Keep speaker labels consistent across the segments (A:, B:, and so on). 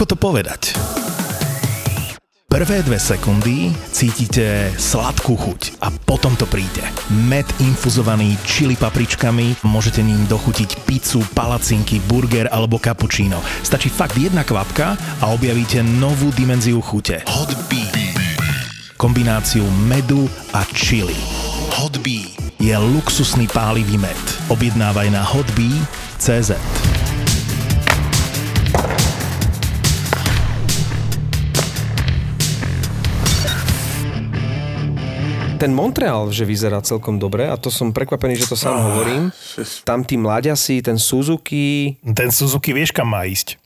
A: Ako to povedať? Prvé dve sekundy cítite sladkú chuť a potom to príde. Med infuzovaný čili papričkami, môžete ním dochutiť pizzu, palacinky, burger alebo cappuccino. Stačí fakt jedna kvapka a objavíte novú dimenziu chute. Hot Bee. Kombináciu medu a chili. Hot Bee je luxusný pálivý med. Objednávaj na hotbee.cz.
B: ten Montreal, že vyzerá celkom dobre a to som prekvapený, že to sám oh, hovorím. Tam tí mladiasi, ten Suzuki...
A: Ten Suzuki vieš kam má ísť.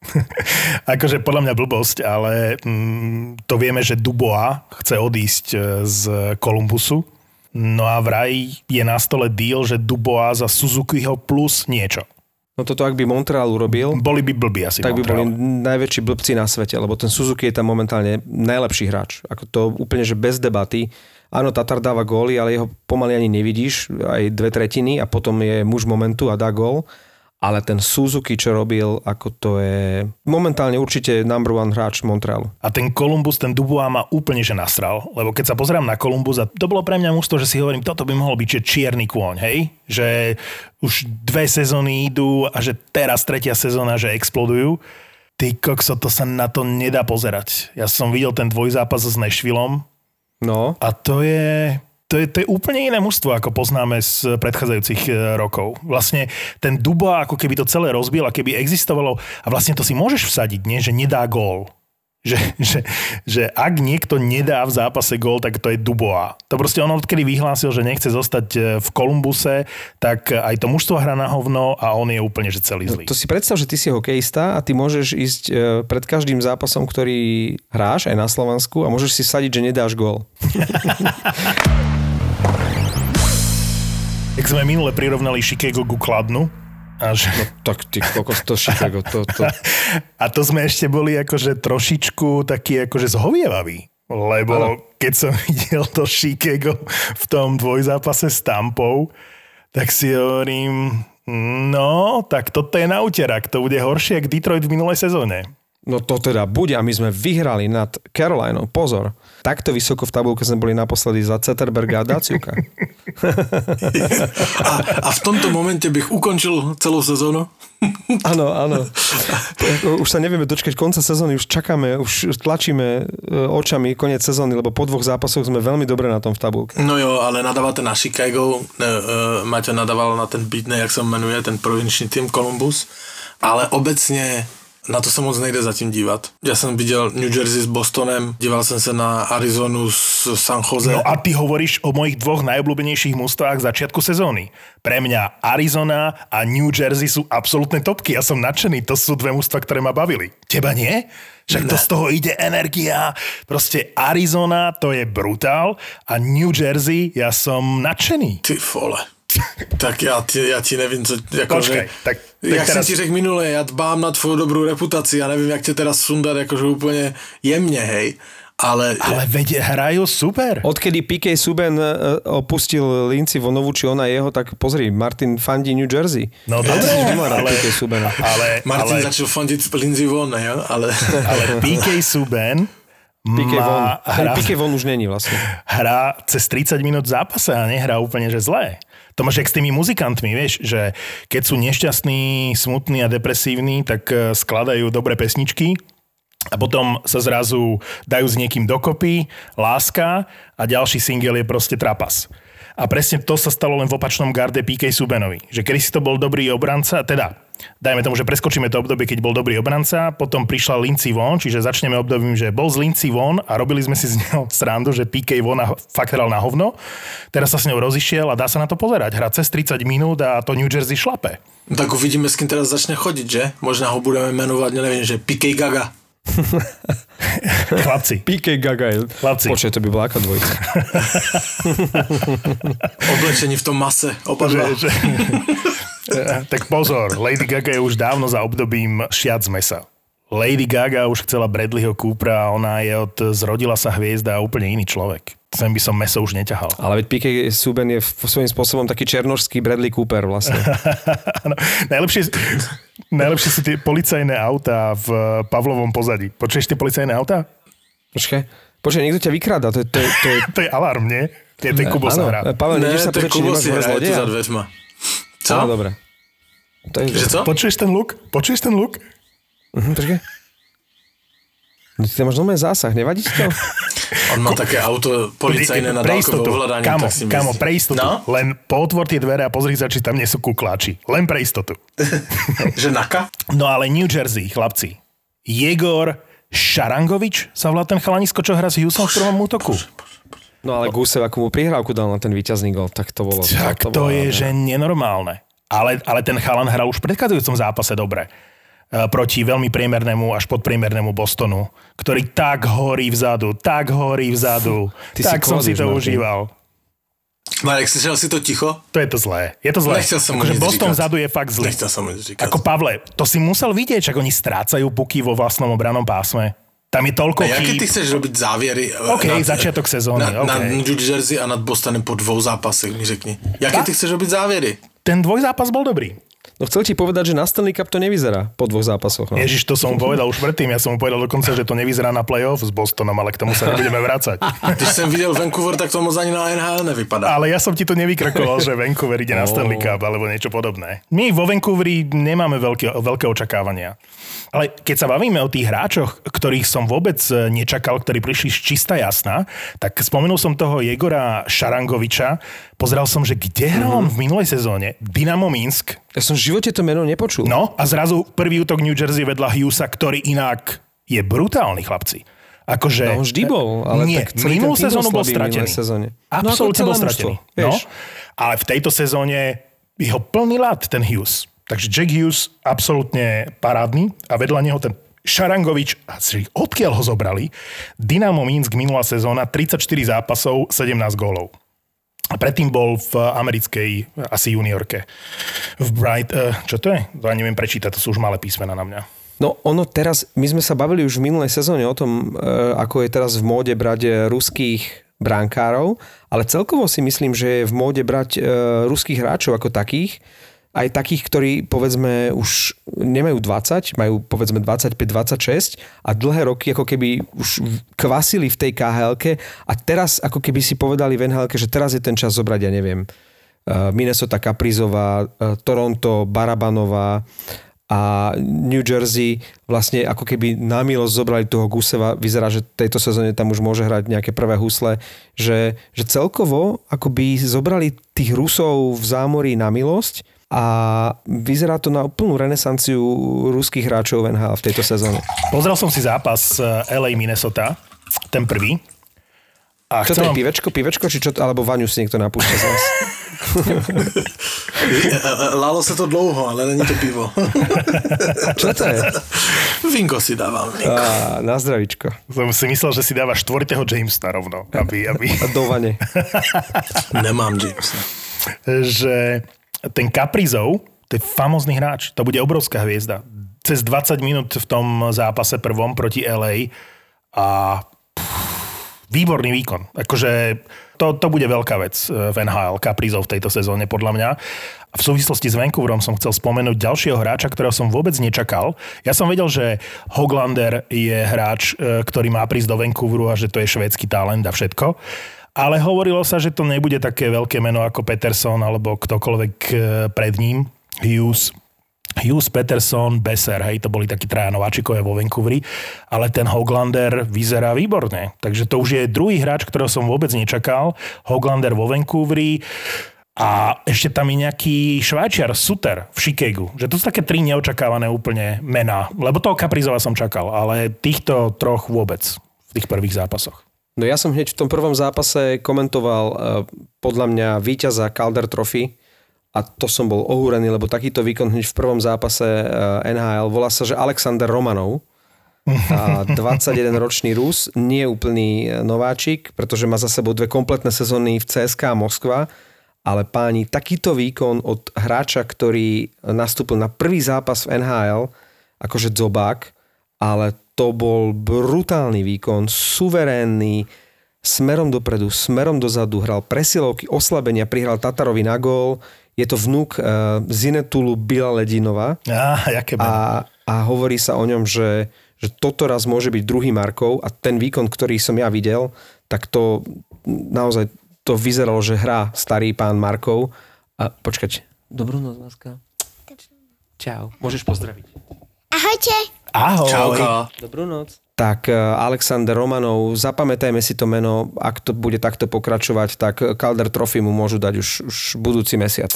A: akože podľa mňa blbosť, ale mm, to vieme, že Dubois chce odísť e, z Kolumbusu. No a vraj je na stole deal, že Dubois za Suzukiho plus niečo.
B: No toto ak by Montreal urobil...
A: Boli by blbí asi
B: Tak Montreal. by boli najväčší blbci na svete, lebo ten Suzuki je tam momentálne najlepší hráč. Ako to úplne, že bez debaty. Áno, Tatar dáva góly, ale jeho pomaly ani nevidíš, aj dve tretiny a potom je muž momentu a dá gól ale ten Suzuki, čo robil, ako to je momentálne určite number one hráč Montrealu.
A: A ten Columbus, ten Dubois ma úplne že nasral, lebo keď sa pozerám na Columbus, a to bolo pre mňa mústvo, že si hovorím, toto by mohol byť že čierny kôň, hej? Že už dve sezóny idú a že teraz tretia sezóna, že explodujú. Ty kokso, to sa na to nedá pozerať. Ja som videl ten dvojzápas s Nešvilom.
B: No.
A: A to je to je, to je úplne iné mužstvo, ako poznáme z predchádzajúcich e, rokov. Vlastne ten Duba ako keby to celé rozbil a keby existovalo, a vlastne to si môžeš vsadiť, nie? že nedá gól. Že, že, že ak niekto nedá v zápase gól, tak to je Dubois. To proste on odkedy vyhlásil, že nechce zostať e, v Kolumbuse, tak aj to mužstvo hrá na hovno a on je úplne že celý zlý.
B: To si predstav, že ty si hokejista a ty môžeš ísť e, pred každým zápasom, ktorý hráš aj na Slovensku a môžeš si sadiť, že nedáš gól.
A: Jak sme minule prirovnali Chicago ku Kladnu,
B: a že... No tak ty kokos to Chicago, to, to...
A: A to sme ešte boli akože trošičku taký akože zhovievaví. Lebo ano. keď som videl to Chicago v tom dvojzápase s Tampou, tak si hovorím, no, tak toto je na úterak, to bude horšie ako Detroit v minulej sezóne.
B: No to teda bude a my sme vyhrali nad Carolinou. Pozor, takto vysoko v tabulke sme boli naposledy za Zetterberga a Daciuka.
C: a, a v tomto momente bych ukončil celú sezónu?
B: Áno, áno. Už sa nevieme dočkať konca sezóny, už čakáme, už tlačíme e, očami koniec sezóny, lebo po dvoch zápasoch sme veľmi dobre na tom v tabulke.
C: No jo, ale nadávate na Chicago, ne, uh, Maťo nadával na ten beatne, jak sa menuje, ten provinčný tým Columbus, ale obecně na to se moc nejde zatím dívat. Já jsem viděl New Jersey s Bostonem, díval jsem se na Arizonu s San Jose.
A: No a ty hovoríš o mojich dvoch najobľúbenejších mústvách začiatku sezóny. Pre mňa Arizona a New Jersey sú absolútne topky. Ja som nadšený, to sú dve mústva, ktoré ma bavili. Teba nie? Však to z toho ide energia. Proste Arizona, to je brutál a New Jersey, ja som nadšený.
C: Ty vole. tak já ti, já ti nevím, co... Jako,
A: Počkej, že, tak, tak
C: jak teraz... jsem ti řekl minule, já dbám na tvoju dobrou reputaci, já nevím, jak tě teda sundat jakože úplně jemně, hej. Ale,
A: ale veď hrajú super.
B: Odkedy PK Suben uh, opustil Linci Vonovu, či ona jeho, tak pozri, Martin fandí New Jersey.
A: No dobre,
B: ale, PK Subena.
C: ale, Martin ale, začal fandiť Lindsay Von, jo? Ale,
A: ale PK Suben
B: Pique Von. Hra, Pique Von už není vlastne.
A: Hrá cez 30 minút v zápase a nehrá úplne, že zlé. To máš jak s tými muzikantmi, vieš, že keď sú nešťastní, smutní a depresívni, tak eh, skladajú dobré pesničky a potom sa zrazu dajú s niekým dokopy, láska a ďalší single je proste trapas. A presne to sa stalo len v opačnom garde PK Subenovi. Že kedy si to bol dobrý obranca, teda dajme tomu, že preskočíme to obdobie, keď bol dobrý obranca, potom prišla Lindsay Von, čiže začneme obdobím, že bol z Lindsay Von a robili sme si z neho srandu, že PK Von fakt hral na hovno. Teraz sa s ňou rozišiel a dá sa na to pozerať. Hra cez 30 minút a to New Jersey šlape.
C: Tak uvidíme, s kým teraz začne chodiť, že? Možná ho budeme menovať, neviem, že PK Gaga.
A: Chlapci.
B: PK Gaga.
A: Chlapci.
B: Počkaj, to by bola aká dvojica.
C: Oblečení v tom mase. Opadla. Že, že...
A: tak pozor, Lady Gaga je už dávno za obdobím šiac z mesa. Lady Gaga už chcela Bradleyho Coopera a ona je od Zrodila sa hviezda a úplne iný človek. sem by som meso už neťahal.
B: Ale veď Piqué Suben je svojím spôsobom taký černožský Bradley Cooper vlastne.
A: ano, najlepšie, najlepšie sú tie policajné autá v Pavlovom pozadí. Počuješ tie policajné autá?
B: Počkaj, počkaj, niekto ťa vykráda. To je, to je, to je...
A: to je alarm, nie? Je to Kubo sa hrá.
B: Pavel,
C: Ne,
B: sa
C: to je
B: pozrieť, či
C: Kubo
B: nemáš
C: si za dveřma. Co?
B: Áno, dobre. To je,
C: Že co?
A: Počuješ ten luk? Počuješ ten luk?
B: Mhm, počkaj. No, Ty máš normálne zásah, nevadí ti to?
C: On má také auto policajné na dálkové ovládanie,
A: kamo,
C: tak si myslí.
A: kamo, pre istotu.
C: No?
A: Len pootvor tie dvere a pozri sa, či tam nie sú kukláči. Len pre istotu.
C: Že naka?
A: No ale New Jersey, chlapci. Jegor Šarangovič sa volá ten chalanisko, čo hrá s Hughesom v prvom útoku.
B: No ale Gusev, ako mu prihrávku dal na ten víťazný gol, tak to bolo...
A: Tak to,
B: bolo,
A: je, že nenormálne. Ale, ale ten chalan hral už v predchádzajúcom zápase dobre. E, Proti veľmi priemernému až podpriemernému Bostonu, ktorý tak horí vzadu, tak horí vzadu.
B: Ty si
A: tak som si to
B: Martin.
A: užíval.
C: Marek, slyšel si to ticho?
A: To je to zlé. Je to zlé.
C: Nechcel som
A: akože Boston vzadu je fakt zlý.
C: Nechcel som.
A: Ako Pavle, to si musel vidieť, ako oni strácajú puky vo vlastnom obranom pásme. Tam je toľko
C: A jaké
A: chýb.
C: ty chceš robiť závěry
A: OK, začiatok sezóny,
C: na,
A: OK.
C: na New Jersey a nad Bostonem po dvou zápasech, mi řekni. Jaké ty chceš robiť závěry?
A: Ten dvojzápas bol dobrý.
B: No chcel ti povedať, že na Stanley Cup to nevyzerá po dvoch zápasoch. No.
A: Ježiš, to som mu povedal už predtým. Ja som mu povedal dokonca, že to nevyzerá na playoff s Bostonom, ale k tomu sa nebudeme vrácať.
C: Když jsem viděl Vancouver, tak to moc ani na NHL nevypadá.
A: Ale ja som ti to nevykrakoval, že Vancouver ide na Stanley Cup alebo niečo podobné. My vo Vancouveri nemáme veľké, veľké očakávania. Ale keď sa bavíme o tých hráčoch, ktorých som vôbec e, nečakal, ktorí prišli z čista jasná, tak spomenul som toho Jegora Šarangoviča. Pozeral som, že kde hral on v minulej sezóne? Dynamo Minsk.
B: Ja som v živote to meno nepočul.
A: No a zrazu prvý útok New Jersey vedľa Hughesa, ktorý inak je brutálny, chlapci. Akože...
B: No, vždy bol, ale
A: nie,
B: tak celý
A: minulú sezónu bol stratený.
B: sezóne. No,
A: Absolútne
B: celé
A: bol
B: mužstvo,
A: stratený. No,
B: vieš.
A: ale v tejto sezóne jeho plný lat ten Hughes. Takže Jack Hughes absolútne parádny a vedľa neho ten Šarangovič, odkiaľ ho zobrali? Dynamo Minsk minulá sezóna, 34 zápasov, 17 gólov. A predtým bol v americkej asi juniorke. V Bright, uh, čo to je? To ja neviem prečítať, to sú už malé písmena na mňa.
B: No ono teraz, my sme sa bavili už v minulej sezóne o tom, ako je teraz v móde brať ruských brankárov, ale celkovo si myslím, že je v móde brať ruských hráčov ako takých, aj takých, ktorí povedzme už nemajú 20, majú povedzme 25-26 a dlhé roky ako keby už kvasili v tej khl a teraz ako keby si povedali v nhl že teraz je ten čas zobrať, ja neviem, eh, Minnesota Kaprizová, eh, Toronto Barabanová a New Jersey vlastne ako keby na milosť zobrali toho Guseva. Vyzerá, že tejto sezóne tam už môže hrať nejaké prvé husle, že, že celkovo akoby zobrali tých Rusov v zámorí na milosť a vyzerá to na úplnú renesanciu ruských hráčov v NHL v tejto sezóne.
A: Pozrel som si zápas eh, LA Minnesota, ten prvý. A
B: Čo to je,
A: vám-
B: pivečko, pivečko, či čo, alebo vaňu si niekto napúšťa z vás?
C: Lalo se to dlouho, ale není to pivo.
B: Čo to je?
C: Vinko si dávám. Vinko.
B: Á, na zdravičko.
A: Som si myslel, že si dáva štvrtého Jamesa rovno, aby, aby,
B: A do vane.
C: Nemám James.
A: že ten Kaprizov, to je famózny hráč, to bude obrovská hviezda. Cez 20 minút v tom zápase prvom proti LA a pff, výborný výkon. Akože to, to bude veľká vec eh, v NHL, Kaprizov v tejto sezóne podľa mňa. A v súvislosti s Vancouverom som chcel spomenúť ďalšieho hráča, ktorého som vôbec nečakal. Ja som vedel, že Hoglander je hráč, eh, ktorý má prísť do Vancouveru a že to je švédsky talent a všetko. Ale hovorilo sa, že to nebude také veľké meno ako Peterson alebo ktokoľvek eh, pred ním. Hughes, Hughes, Peterson, Besser, hej, to boli takí traja nováčikovia vo Vancouveri, ale ten Hoglander vyzerá výborne. Takže to už je druhý hráč, ktorého som vôbec nečakal. Hoglander vo Vancouveri a ešte tam je nejaký švajčiar, Suter v Chicagu. Že to sú také tri neočakávané úplne mená. Lebo toho Kaprizova som čakal, ale týchto troch vôbec v tých prvých zápasoch.
B: No ja som hneď v tom prvom zápase komentoval eh, podľa mňa víťaza Calder Trophy. A to som bol ohúrený, lebo takýto výkon hneď v prvom zápase eh, NHL volá sa, že Alexander Romanov. A 21-ročný Rus, nie úplný eh, nováčik, pretože má za sebou dve kompletné sezóny v CSK a Moskva, ale páni, takýto výkon od hráča, ktorý nastúpil na prvý zápas v NHL, akože Zobák, ale to bol brutálny výkon, suverénny, smerom dopredu, smerom dozadu, hral presilovky, oslabenia, prihral Tatarovi na gól. Je to vnúk uh, Zinetulu Bila Ledinova.
A: Á.
B: A, a hovorí sa o ňom, že, že toto raz môže byť druhý Markov a ten výkon, ktorý som ja videl, tak to naozaj to vyzeralo, že hrá starý pán Markov. A počkať. Dobrú noc, láska. Čau. Môžeš pozdraviť.
D: Ahojte.
A: Ahoj.
C: Čauka.
B: Dobrú noc. Tak eh, Alexander Romanov, zapamätajme si to meno, ak to bude takto pokračovať, tak Calder Trophy mu môžu dať už, už budúci mesiac.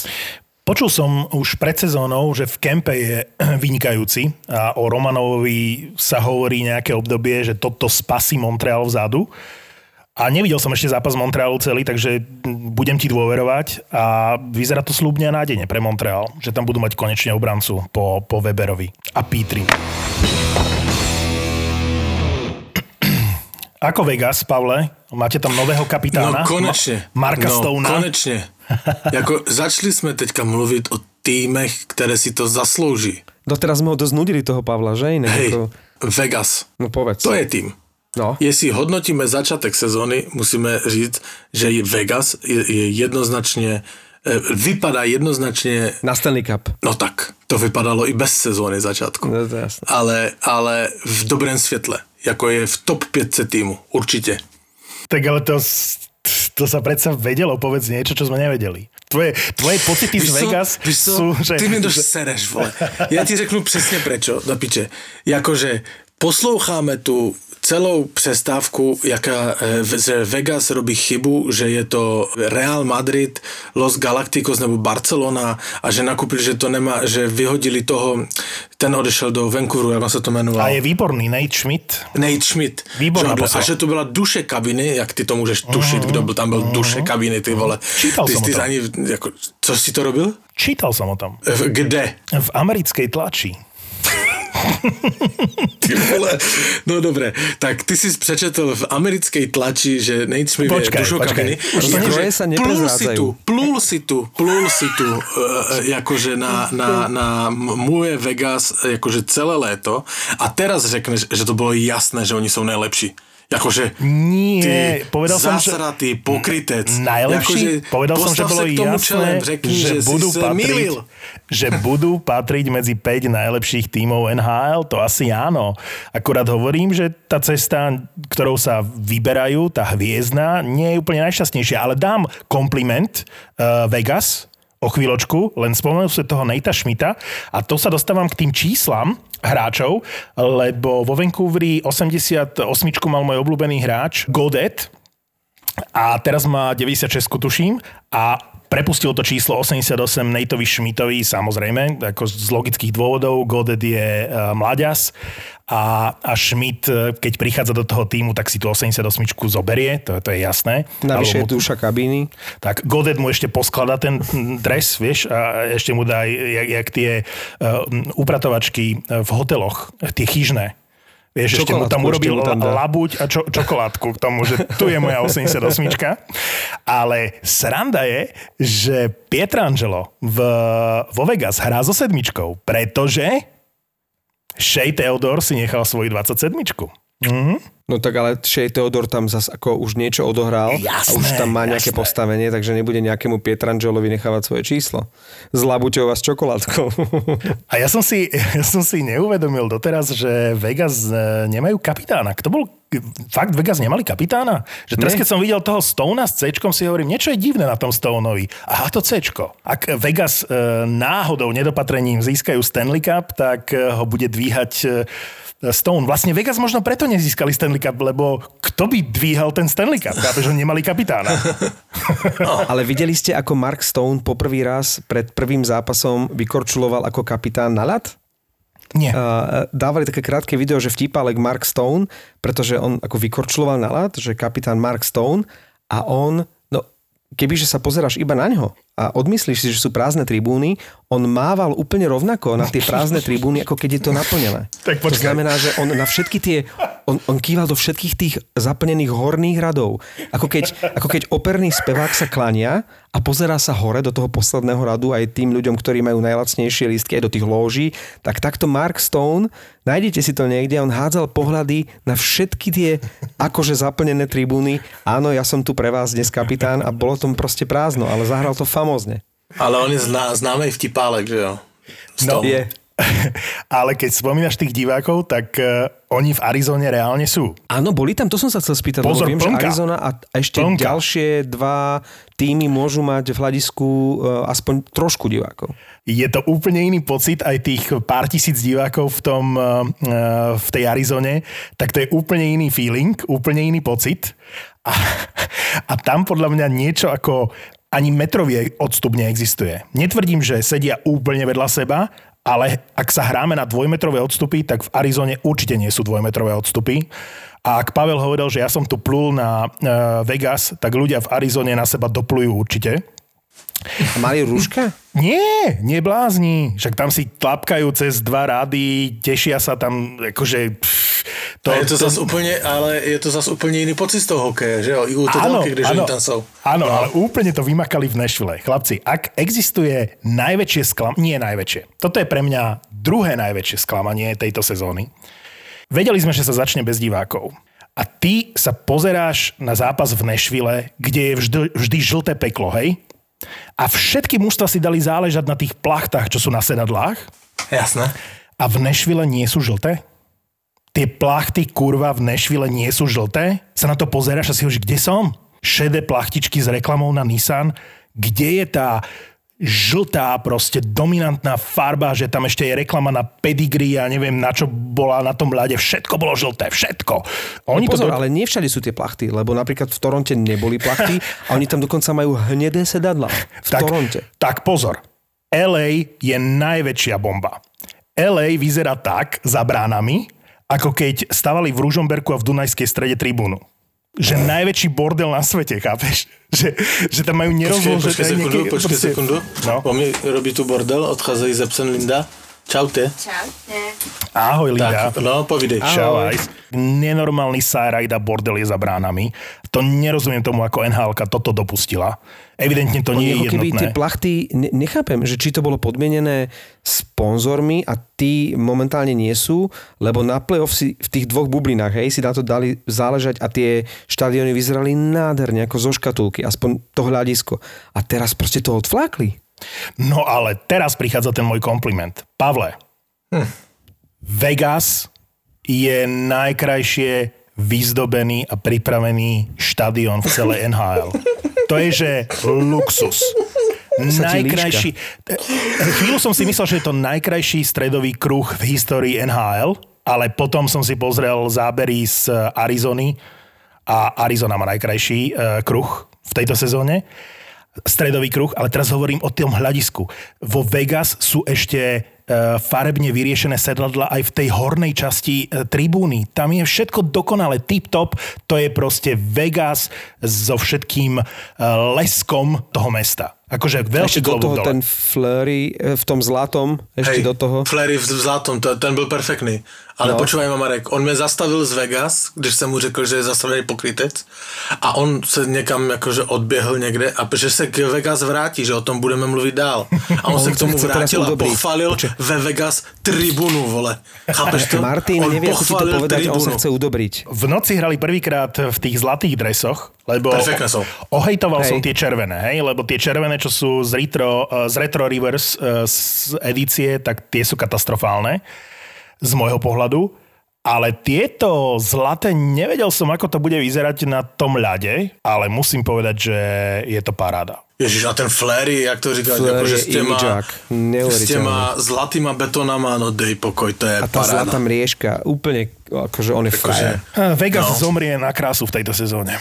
A: Počul som už pred sezónou, že v kempe je vynikajúci a o Romanovovi sa hovorí nejaké obdobie, že toto spasí Montreal vzadu. A nevidel som ešte zápas Montrealu celý, takže budem ti dôverovať a vyzerá to slúbne a nádejne pre Montreal, že tam budú mať konečne obrancu po, po Weberovi a Petri. Ako Vegas, Pavle? Máte tam nového kapitána?
C: No konečne.
A: Ma- Marka
C: no,
A: Stouna?
C: konečne. jako, začali jsme teďka mluvit o týmech, které si to zaslouží.
B: Doteraz sme ho dosť nudili toho Pavla, že? Inak
C: Hej,
B: ako...
C: Vegas.
B: No povedz.
C: To je tým.
B: No.
C: Jestli hodnotíme začátek sezóny, musíme říct, že Vegas je, je jednoznačně, eh, vypadá jednoznačně,
B: Na Stanley Cup.
C: no tak, to vypadalo i bez sezóny začátku.
B: No, to je jasné.
C: Ale, ale v dobrém světle, jako je v top 5 týmu, určitě.
A: Tak ale to, to sa predsa vedelo, povedz niečo, čo sme nevedeli. Tvoje, tvoje pocity z
C: co?
A: Vegas
C: co?
A: sú, že...
C: Ty mi doš sereš, vole. Já ti řeknu přesně prečo, piče. Jakože posloucháme tu celou přestávku, jaká eh, že Vegas robí chybu, že je to Real Madrid, Los Galacticos nebo Barcelona a že nakúpili, že to nemá, že vyhodili toho, ten odešel do Vancouveru, jak on sa to jmenoval.
A: A je výborný, Nate Schmidt.
C: Nate Schmidt.
A: Výborná
C: že. A že to byla duše kabiny, jak ty to můžeš tušit, kdo byl tam byl duše kabiny, ty vole.
A: Čítal
C: ty,
A: som
C: ty
A: o tom.
C: za ní, jako, co si to robil?
A: Čítal som o tom.
C: Kde?
A: V americkej tlači.
C: Ty vole. No dobre, tak ty si přečetl v americkej tlači, že je
A: Počkaj, počkaj.
C: kabiny.
B: Zdroje sa
C: plul si tu, plul si tu, plul si tu, uh, akože na, na, na moje Vegas, akože celé léto a teraz řekneš, že to bolo jasné, že oni sú najlepší. Akože
A: Nie,
C: ty
A: povedal som, že-
C: zasratý pokrytec.
A: Najlepší?
C: Akože
A: povedal som, že bolo
C: sa
A: jasné,
C: řekni,
A: že,
C: že,
A: budú
C: sa
A: patriť, že budú patriť medzi 5 najlepších tímov NHL, to asi áno. Akurát hovorím, že tá cesta, ktorou sa vyberajú, tá hviezdna, nie je úplne najšťastnejšia, ale dám kompliment uh, Vegas, o chvíľočku, len spomenul si toho Nejta Schmidta a to sa dostávam k tým číslam hráčov, lebo vo Vancouveri 88 mal môj obľúbený hráč Godet, a teraz má 96, tuším, a prepustil to číslo 88 Nateovi Schmidtovi, samozrejme, ako z logických dôvodov. Godet je uh, mladias a, a Schmidt, eh, keď prichádza do toho týmu, tak si tú 88 zoberie, to, to je jasné.
B: Navyše je duša kabíny.
A: tak Godet mu ešte posklada ten dres, vieš, a ešte mu dá, jak, jak tie uh, upratovačky v hoteloch, tie chyžné. Vieš, ešte mu tam urobil
B: mu tam dá.
A: labuť a čo, čokoládku k tomu, že tu je moja 88. Ale sranda je, že Pietrangelo v, vo Vegas hrá so sedmičkou, pretože Shea Theodore si nechal svoju 27.
B: No tak ale Shea Theodor tam zas ako už niečo odohral a
A: Jasné,
B: už tam má nejaké
A: jasné.
B: postavenie, takže nebude nejakému Pietrangelovi nechávať svoje číslo. S labuťou a s čokoládkou.
A: A ja som si, ja som si neuvedomil doteraz, že Vegas e, nemajú kapitána. Kto bol... Fakt Vegas nemali kapitána? Že teraz,
B: Ne.
A: keď som videl toho Stona s C, si hovorím, niečo je divné na tom Stoneovi. Aha, to C. Ak Vegas e, náhodou nedopatrením získajú Stanley Cup, tak e, ho bude dvíhať Stone. Vlastne Vegas možno preto nezískali Stanley Cup, lebo kto by dvíhal ten Stanley Cup? Chápeš, že nemali kapitána.
B: ale videli ste, ako Mark Stone poprvý raz pred prvým zápasom vykorčuloval ako kapitán na ľad?
A: Nie.
B: Uh, dávali také krátke video, že vtípalek Mark Stone, pretože on ako vykorčuloval na ľad, že kapitán Mark Stone a on, no kebyže sa pozeráš iba na ňo a odmyslíš si, že sú prázdne tribúny, on mával úplne rovnako na tie prázdne tribúny, ako keď je to naplnené.
A: Tak
B: to
A: počkaj.
B: znamená, že on na všetky tie on, on kýval do všetkých tých zaplnených horných radov. Ako keď, ako keď operný spevák sa klania a pozerá sa hore do toho posledného radu aj tým ľuďom, ktorí majú najlacnejšie lístky aj do tých lóží, tak takto Mark Stone, nájdete si to niekde, on hádzal pohľady na všetky tie akože zaplnené tribúny. Áno, ja som tu pre vás dnes kapitán a bolo tom proste prázdno, ale zahral to famózne.
C: Ale on je zná, známej vtipálek, že jo?
A: No, je. Ale keď spomínaš tých divákov, tak uh, oni v Arizone reálne sú.
B: Áno, boli tam, to som sa chcel spýtať.
A: Pozor,
B: viem,
A: plnka.
B: že Arizona a ešte
A: Plnka.
B: ďalšie dva týmy môžu mať v hľadisku uh, aspoň trošku divákov.
A: Je to úplne iný pocit, aj tých pár tisíc divákov v, tom, uh, v tej Arizone, tak to je úplne iný feeling, úplne iný pocit. A, a tam podľa mňa niečo ako ani metrový odstup neexistuje. Netvrdím, že sedia úplne vedľa seba, ale ak sa hráme na dvojmetrové odstupy, tak v Arizone určite nie sú dvojmetrové odstupy. A ak Pavel hovoril, že ja som tu plul na uh, Vegas, tak ľudia v Arizone na seba doplujú určite.
B: A mali rúška?
A: Nie, neblázni. Však tam si tlapkajú cez dva rády, tešia sa tam, akože... Pff,
C: to, a je to, to zase úplne, ale je to zase úplne iný pocit z toho hokeja, že jo? I u toho keď áno, tam sú.
A: Áno, no. ale úplne to vymakali v Nashville. Chlapci, ak existuje najväčšie sklamanie, nie najväčšie, toto je pre mňa druhé najväčšie sklamanie tejto sezóny. Vedeli sme, že sa začne bez divákov. A ty sa pozeráš na zápas v Nešvile, kde je vždy, vždy žlté peklo, hej? A všetky mužstva si dali záležať na tých plachtách, čo sú na sedadlách.
C: Jasné.
A: A v Nešvile nie sú žlté? Tie plachty, kurva, v Nešvile nie sú žlté? Sa na to pozeráš a si hovoríš, kde som? Šedé plachtičky s reklamou na Nissan? Kde je tá žltá proste dominantná farba, že tam ešte je reklama na pedigree a neviem na čo bola na tom ľade. Všetko bolo žlté, všetko.
B: Oni no pozor, to... ale nie všade sú tie plachty, lebo napríklad v Toronte neboli plachty a oni tam dokonca majú hnedé sedadla. V
A: tak,
B: Toronte.
A: Tak pozor. LA je najväčšia bomba. LA vyzerá tak za bránami, ako keď stavali v Ružomberku a v Dunajskej strede tribúnu že najväčší bordel na svete, chápeš? Že, že tam majú nerozložené...
C: Počkej, počkej sekundu, nieký, počkej proste... sekundu. No. Po mi robí tu bordel, odchádzají Zepsen Linda. Čaute.
D: Čaute.
A: Ahoj, Linda.
C: Tak, no, povidej.
A: Čau, aj. Nenormálny Sajrajda bordel je za bránami. To nerozumiem tomu, ako nhl toto dopustila. Evidentne to nie je jednotné.
B: keby tie plachty, ne, nechápem, že či to bolo podmienené sponzormi a tí momentálne nie sú, lebo na playoff si v tých dvoch bublinách, hej, si na to dali záležať a tie štadióny vyzerali nádherne, ako zo škatulky, aspoň to hľadisko. A teraz proste to odflákli.
A: No ale teraz prichádza ten môj kompliment. Pavle, hm. Vegas je najkrajšie vyzdobený a pripravený štadión v celej NHL. To je, že luxus. Najkrajší... Chvíľu som si myslel, že je to najkrajší stredový kruh v histórii NHL, ale potom som si pozrel zábery z Arizony a Arizona má najkrajší uh, kruh v tejto sezóne stredový kruh, ale teraz hovorím o tom hľadisku. Vo Vegas sú ešte e, farebne vyriešené sedladla aj v tej hornej časti e, tribúny. Tam je všetko dokonale tip-top. To je proste Vegas so všetkým e, leskom toho mesta. Akože veľký
B: Ešte do toho dole. ten Flurry v tom zlatom, ešte
C: Hej,
B: do toho.
C: Flurry v zlatom, to, ten byl perfektný. Ale no. počúvaj ma Marek, on mě zastavil z Vegas, když jsem mu řekl, že je zastavený pokrytec a on se někam jakože odběhl někde a že se k Vegas vrátí, že o tom budeme mluvit dál. A on, on se k tomu vrátil a pochválil Počkej. ve Vegas tribunu, vole. Chápeš to?
B: Martin on nevie, si to povedať, tribunu. on sa chce udobriť.
A: V noci hrali prvýkrát v tých zlatých dresoch, lebo
C: Perfektné sú.
A: ohejtoval hej. som tie červené, hej, lebo tie červené, čo sú z Retro, z retro Reverse z edície, tak tie sú katastrofálne z môjho pohľadu. Ale tieto zlaté, nevedel som, ako to bude vyzerať na tom ľade, ale musím povedať, že je to paráda.
C: Ježiš, a ten Flery, jak to říkáš, akože s těma, s těma zlatýma betonama, no dej pokoj, to je
B: A tá
C: paráda.
B: zlatá mriežka, úplne, akože on je frajer.
A: Vegas no. zomrie na krásu v tejto sezóne.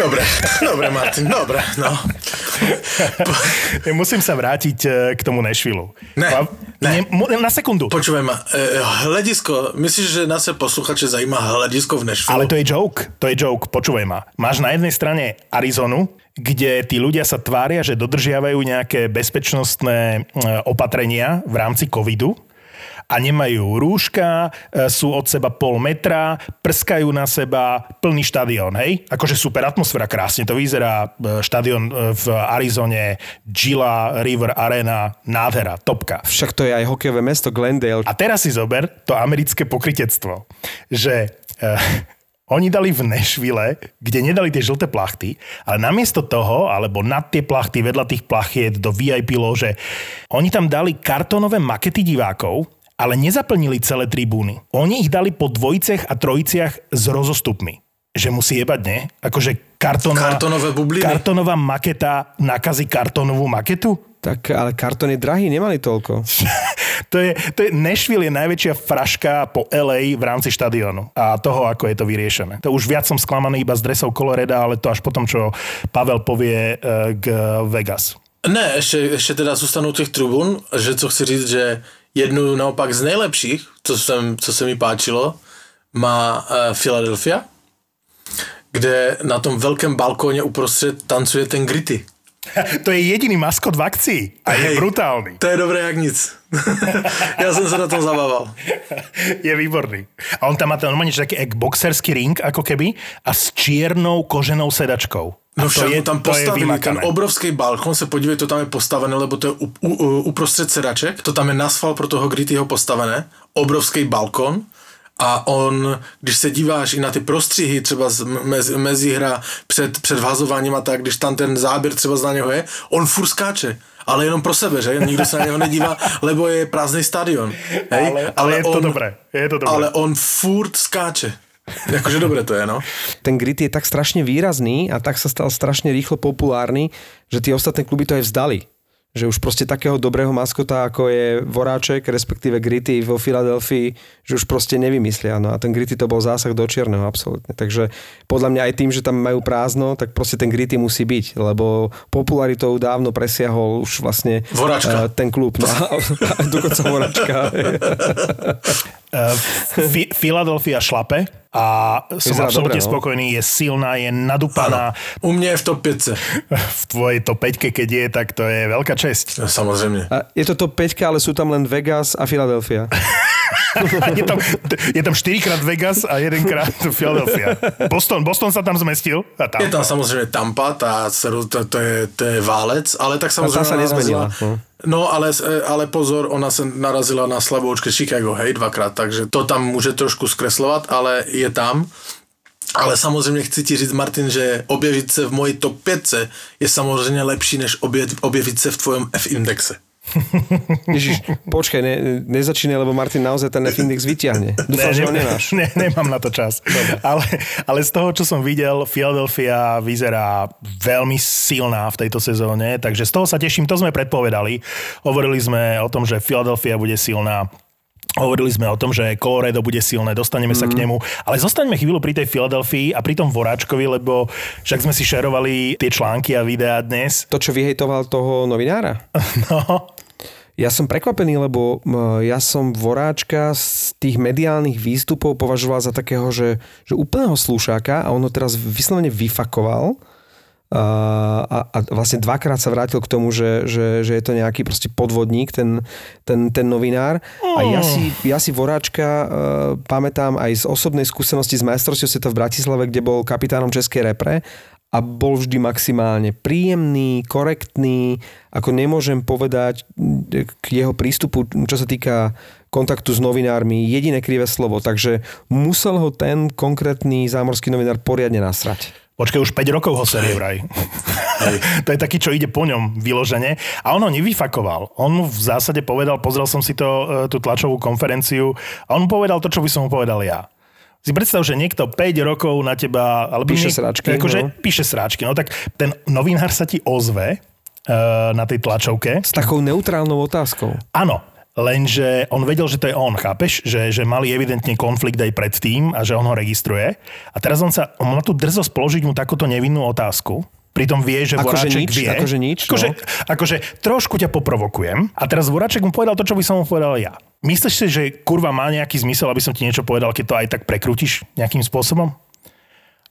C: Dobre, dobre Martin, dobre, no.
A: Musím sa vrátiť e, k tomu Nešvilu.
C: Ne, ne.
A: Na sekundu.
C: Počúvaj ma, e, hľadisko, myslíš, že nás sa posluchače zajíma hľadisko v Nešvilu?
A: Ale to je joke, to je joke, počúvaj ma. Máš na jednej strane Arizonu, kde tí ľudia sa tvária, že dodržiavajú nejaké bezpečnostné e, opatrenia v rámci covidu a nemajú rúška, e, sú od seba pol metra, prskajú na seba, plný štadión, hej? Akože super atmosféra, krásne to vyzerá. E, štadión e, v Arizone, Gila River Arena, nádhera, topka.
B: Však to je aj hokejové mesto Glendale.
A: A teraz si zober to americké pokrytectvo, že uh, oni dali v Nešvile, kde nedali tie žlté plachty, ale namiesto toho, alebo nad tie plachty, vedľa tých plachiet do VIP lože, oni tam dali kartónové makety divákov, ale nezaplnili celé tribúny. Oni ich dali po dvojicech a trojiciach s rozostupmi. Že musí jebať, nie? Akože kartónová,
C: Kartónové bubliny.
A: kartónová maketa nakazí kartónovú maketu?
B: Tak, ale kartón je drahý, nemali toľko.
A: to je, to je, Nashville je najväčšia fraška po LA v rámci štadiónu a toho, ako je to vyriešené. To už viac som sklamaný iba z dresov Coloreda, ale to až potom, čo Pavel povie uh, k Vegas.
C: Ne, ešte, ešte teda zůstanu těch tribun, že co chci říct, že jednu naopak z nejlepších, co, jsem, co se mi páčilo, má uh, Philadelphia, kde na tom velkém balkóně uprostřed tancuje ten Gritty.
A: To je jediný maskot v akcii a je
C: Hej,
A: brutálny.
C: To je dobré jak nic. Já jsem se na tom zabával.
A: Je výborný. A on tam má ten normálne taký boxerský ring, ako keby, a s čiernou koženou sedačkou.
C: No však
A: je,
C: tam
A: je
C: postavili ten obrovský balkon, se podívej, to tam je postavené, lebo to je u, u, uprostřed sedaček, to tam je nasfal pro toho Grittyho postavené, obrovský balkon a on, když se díváš i na ty prostřihy, třeba z mezi, mezi hra před, před vhazováním a tak, když tam ten záběr třeba na něho je, on furt skáče. Ale jenom pro sebe, že? Nikdo se na něho nedívá, lebo je prázdný stadion. Hej?
A: Ale- ale je to dobré, je to dobré.
C: Ale on furt skáče. Jakože dobré to je, no.
B: Ten grit je tak strašne výrazný a tak sa stal strašne rýchlo populárny, že tie ostatné kluby to aj vzdali. Že už proste takého dobrého maskota, ako je Voráček, respektíve Gritty vo Filadelfii, že už proste nevymyslia. No a ten Gritty to bol zásah do čierneho, absolútne. Takže podľa mňa aj tým, že tam majú prázdno, tak proste ten Gritty musí byť, lebo popularitou dávno presiahol už vlastne
C: Voráčka.
B: eh, ten klub. No, dokonca Voráčka.
A: Uh, Fi- Philadelphia šlape a som
B: Vyzerá
A: absolútne
B: dobre, no.
A: spokojný, je silná, je nadupaná.
C: U mě je v top 5.
A: V tvojej top 5, keď je, tak to je veľká česť.
C: Samozřejmě.
B: A je to top 5, ale sú tam len Vegas a Philadelphia.
A: je, tam, je tam 4 krát Vegas a jeden krát Philadelphia. Boston, Boston sa tam zmestil. A tam.
C: Je tam samozřejmě Tampa, ro- to, to, je, to je válec, ale tak
B: A tá
C: samozřejmě
B: sa nezmenila.
C: narazila-
B: No.
C: No ale, ale pozor, ona se narazila na slaboučke Chicago, hej, dvakrát, takže to tam může trošku zkreslovat, ale je tam. Ale samozřejmě chci ti říct, Martin, že objevit se v mojí top 5 je samozřejmě lepší, než objevit, objevit se v tvojom F-indexe.
B: Ježiš, počkaj, ne, nezačínaj, lebo Martin naozaj ten F-index vyťahne. Dúfam, že ho nemáš.
A: Ne, nemám na to čas. Ale, ale z toho, čo som videl, Philadelphia vyzerá veľmi silná v tejto sezóne, takže z toho sa teším, to sme predpovedali. Hovorili sme o tom, že Philadelphia bude silná. Hovorili sme o tom, že Colorado bude silné, dostaneme sa k nemu, ale zostaňme chvíľu pri tej Filadelfii a pri tom Voráčkovi, lebo však sme si šerovali tie články a videá dnes.
B: To, čo vyhejtoval toho novinára?
A: No,
B: Ja som prekvapený, lebo ja som Voráčka z tých mediálnych výstupov považoval za takého, že, že úplného slúšáka a on ho teraz vyslovene vyfakoval. A, a, vlastne dvakrát sa vrátil k tomu, že, že, že je to nejaký proste podvodník, ten, ten, ten novinár. A ja si, ja si Voráčka uh, pamätám aj z osobnej skúsenosti z majstrovstiev sveta v Bratislave, kde bol kapitánom Českej repre a bol vždy maximálne príjemný, korektný, ako nemôžem povedať k jeho prístupu, čo sa týka kontaktu s novinármi, jediné krivé slovo, takže musel ho ten konkrétny zámorský novinár poriadne nasrať.
A: Počkaj, už 5 rokov ho série vraj. to je taký, čo ide po ňom vyložene. A on ho nevyfakoval. On mu v zásade povedal, pozrel som si to, e, tú tlačovú konferenciu, a on mu povedal to, čo by som mu povedal ja. Si predstav, že niekto 5 rokov na teba... Alebo
B: Píše
A: niek-
B: sráčky,
A: Akože
B: no.
A: píše sráčky. No tak ten novinár sa ti ozve uh, na tej tlačovke.
B: S takou neutrálnou otázkou.
A: Áno, lenže on vedel, že to je on, chápeš? Že, že mali evidentne konflikt aj predtým a že on ho registruje. A teraz on sa, on má tu drzosť položiť mu takúto nevinnú otázku. Pritom vie, že
B: Akože
A: Voráček
B: nič,
A: vie.
B: akože nič,
A: Akože,
B: no.
A: akože trošku ťa poprovokujem. A teraz Voráček mu povedal to, čo by som mu povedal ja. Myslíš si, že kurva má nejaký zmysel, aby som ti niečo povedal, keď to aj tak prekrútiš nejakým spôsobom?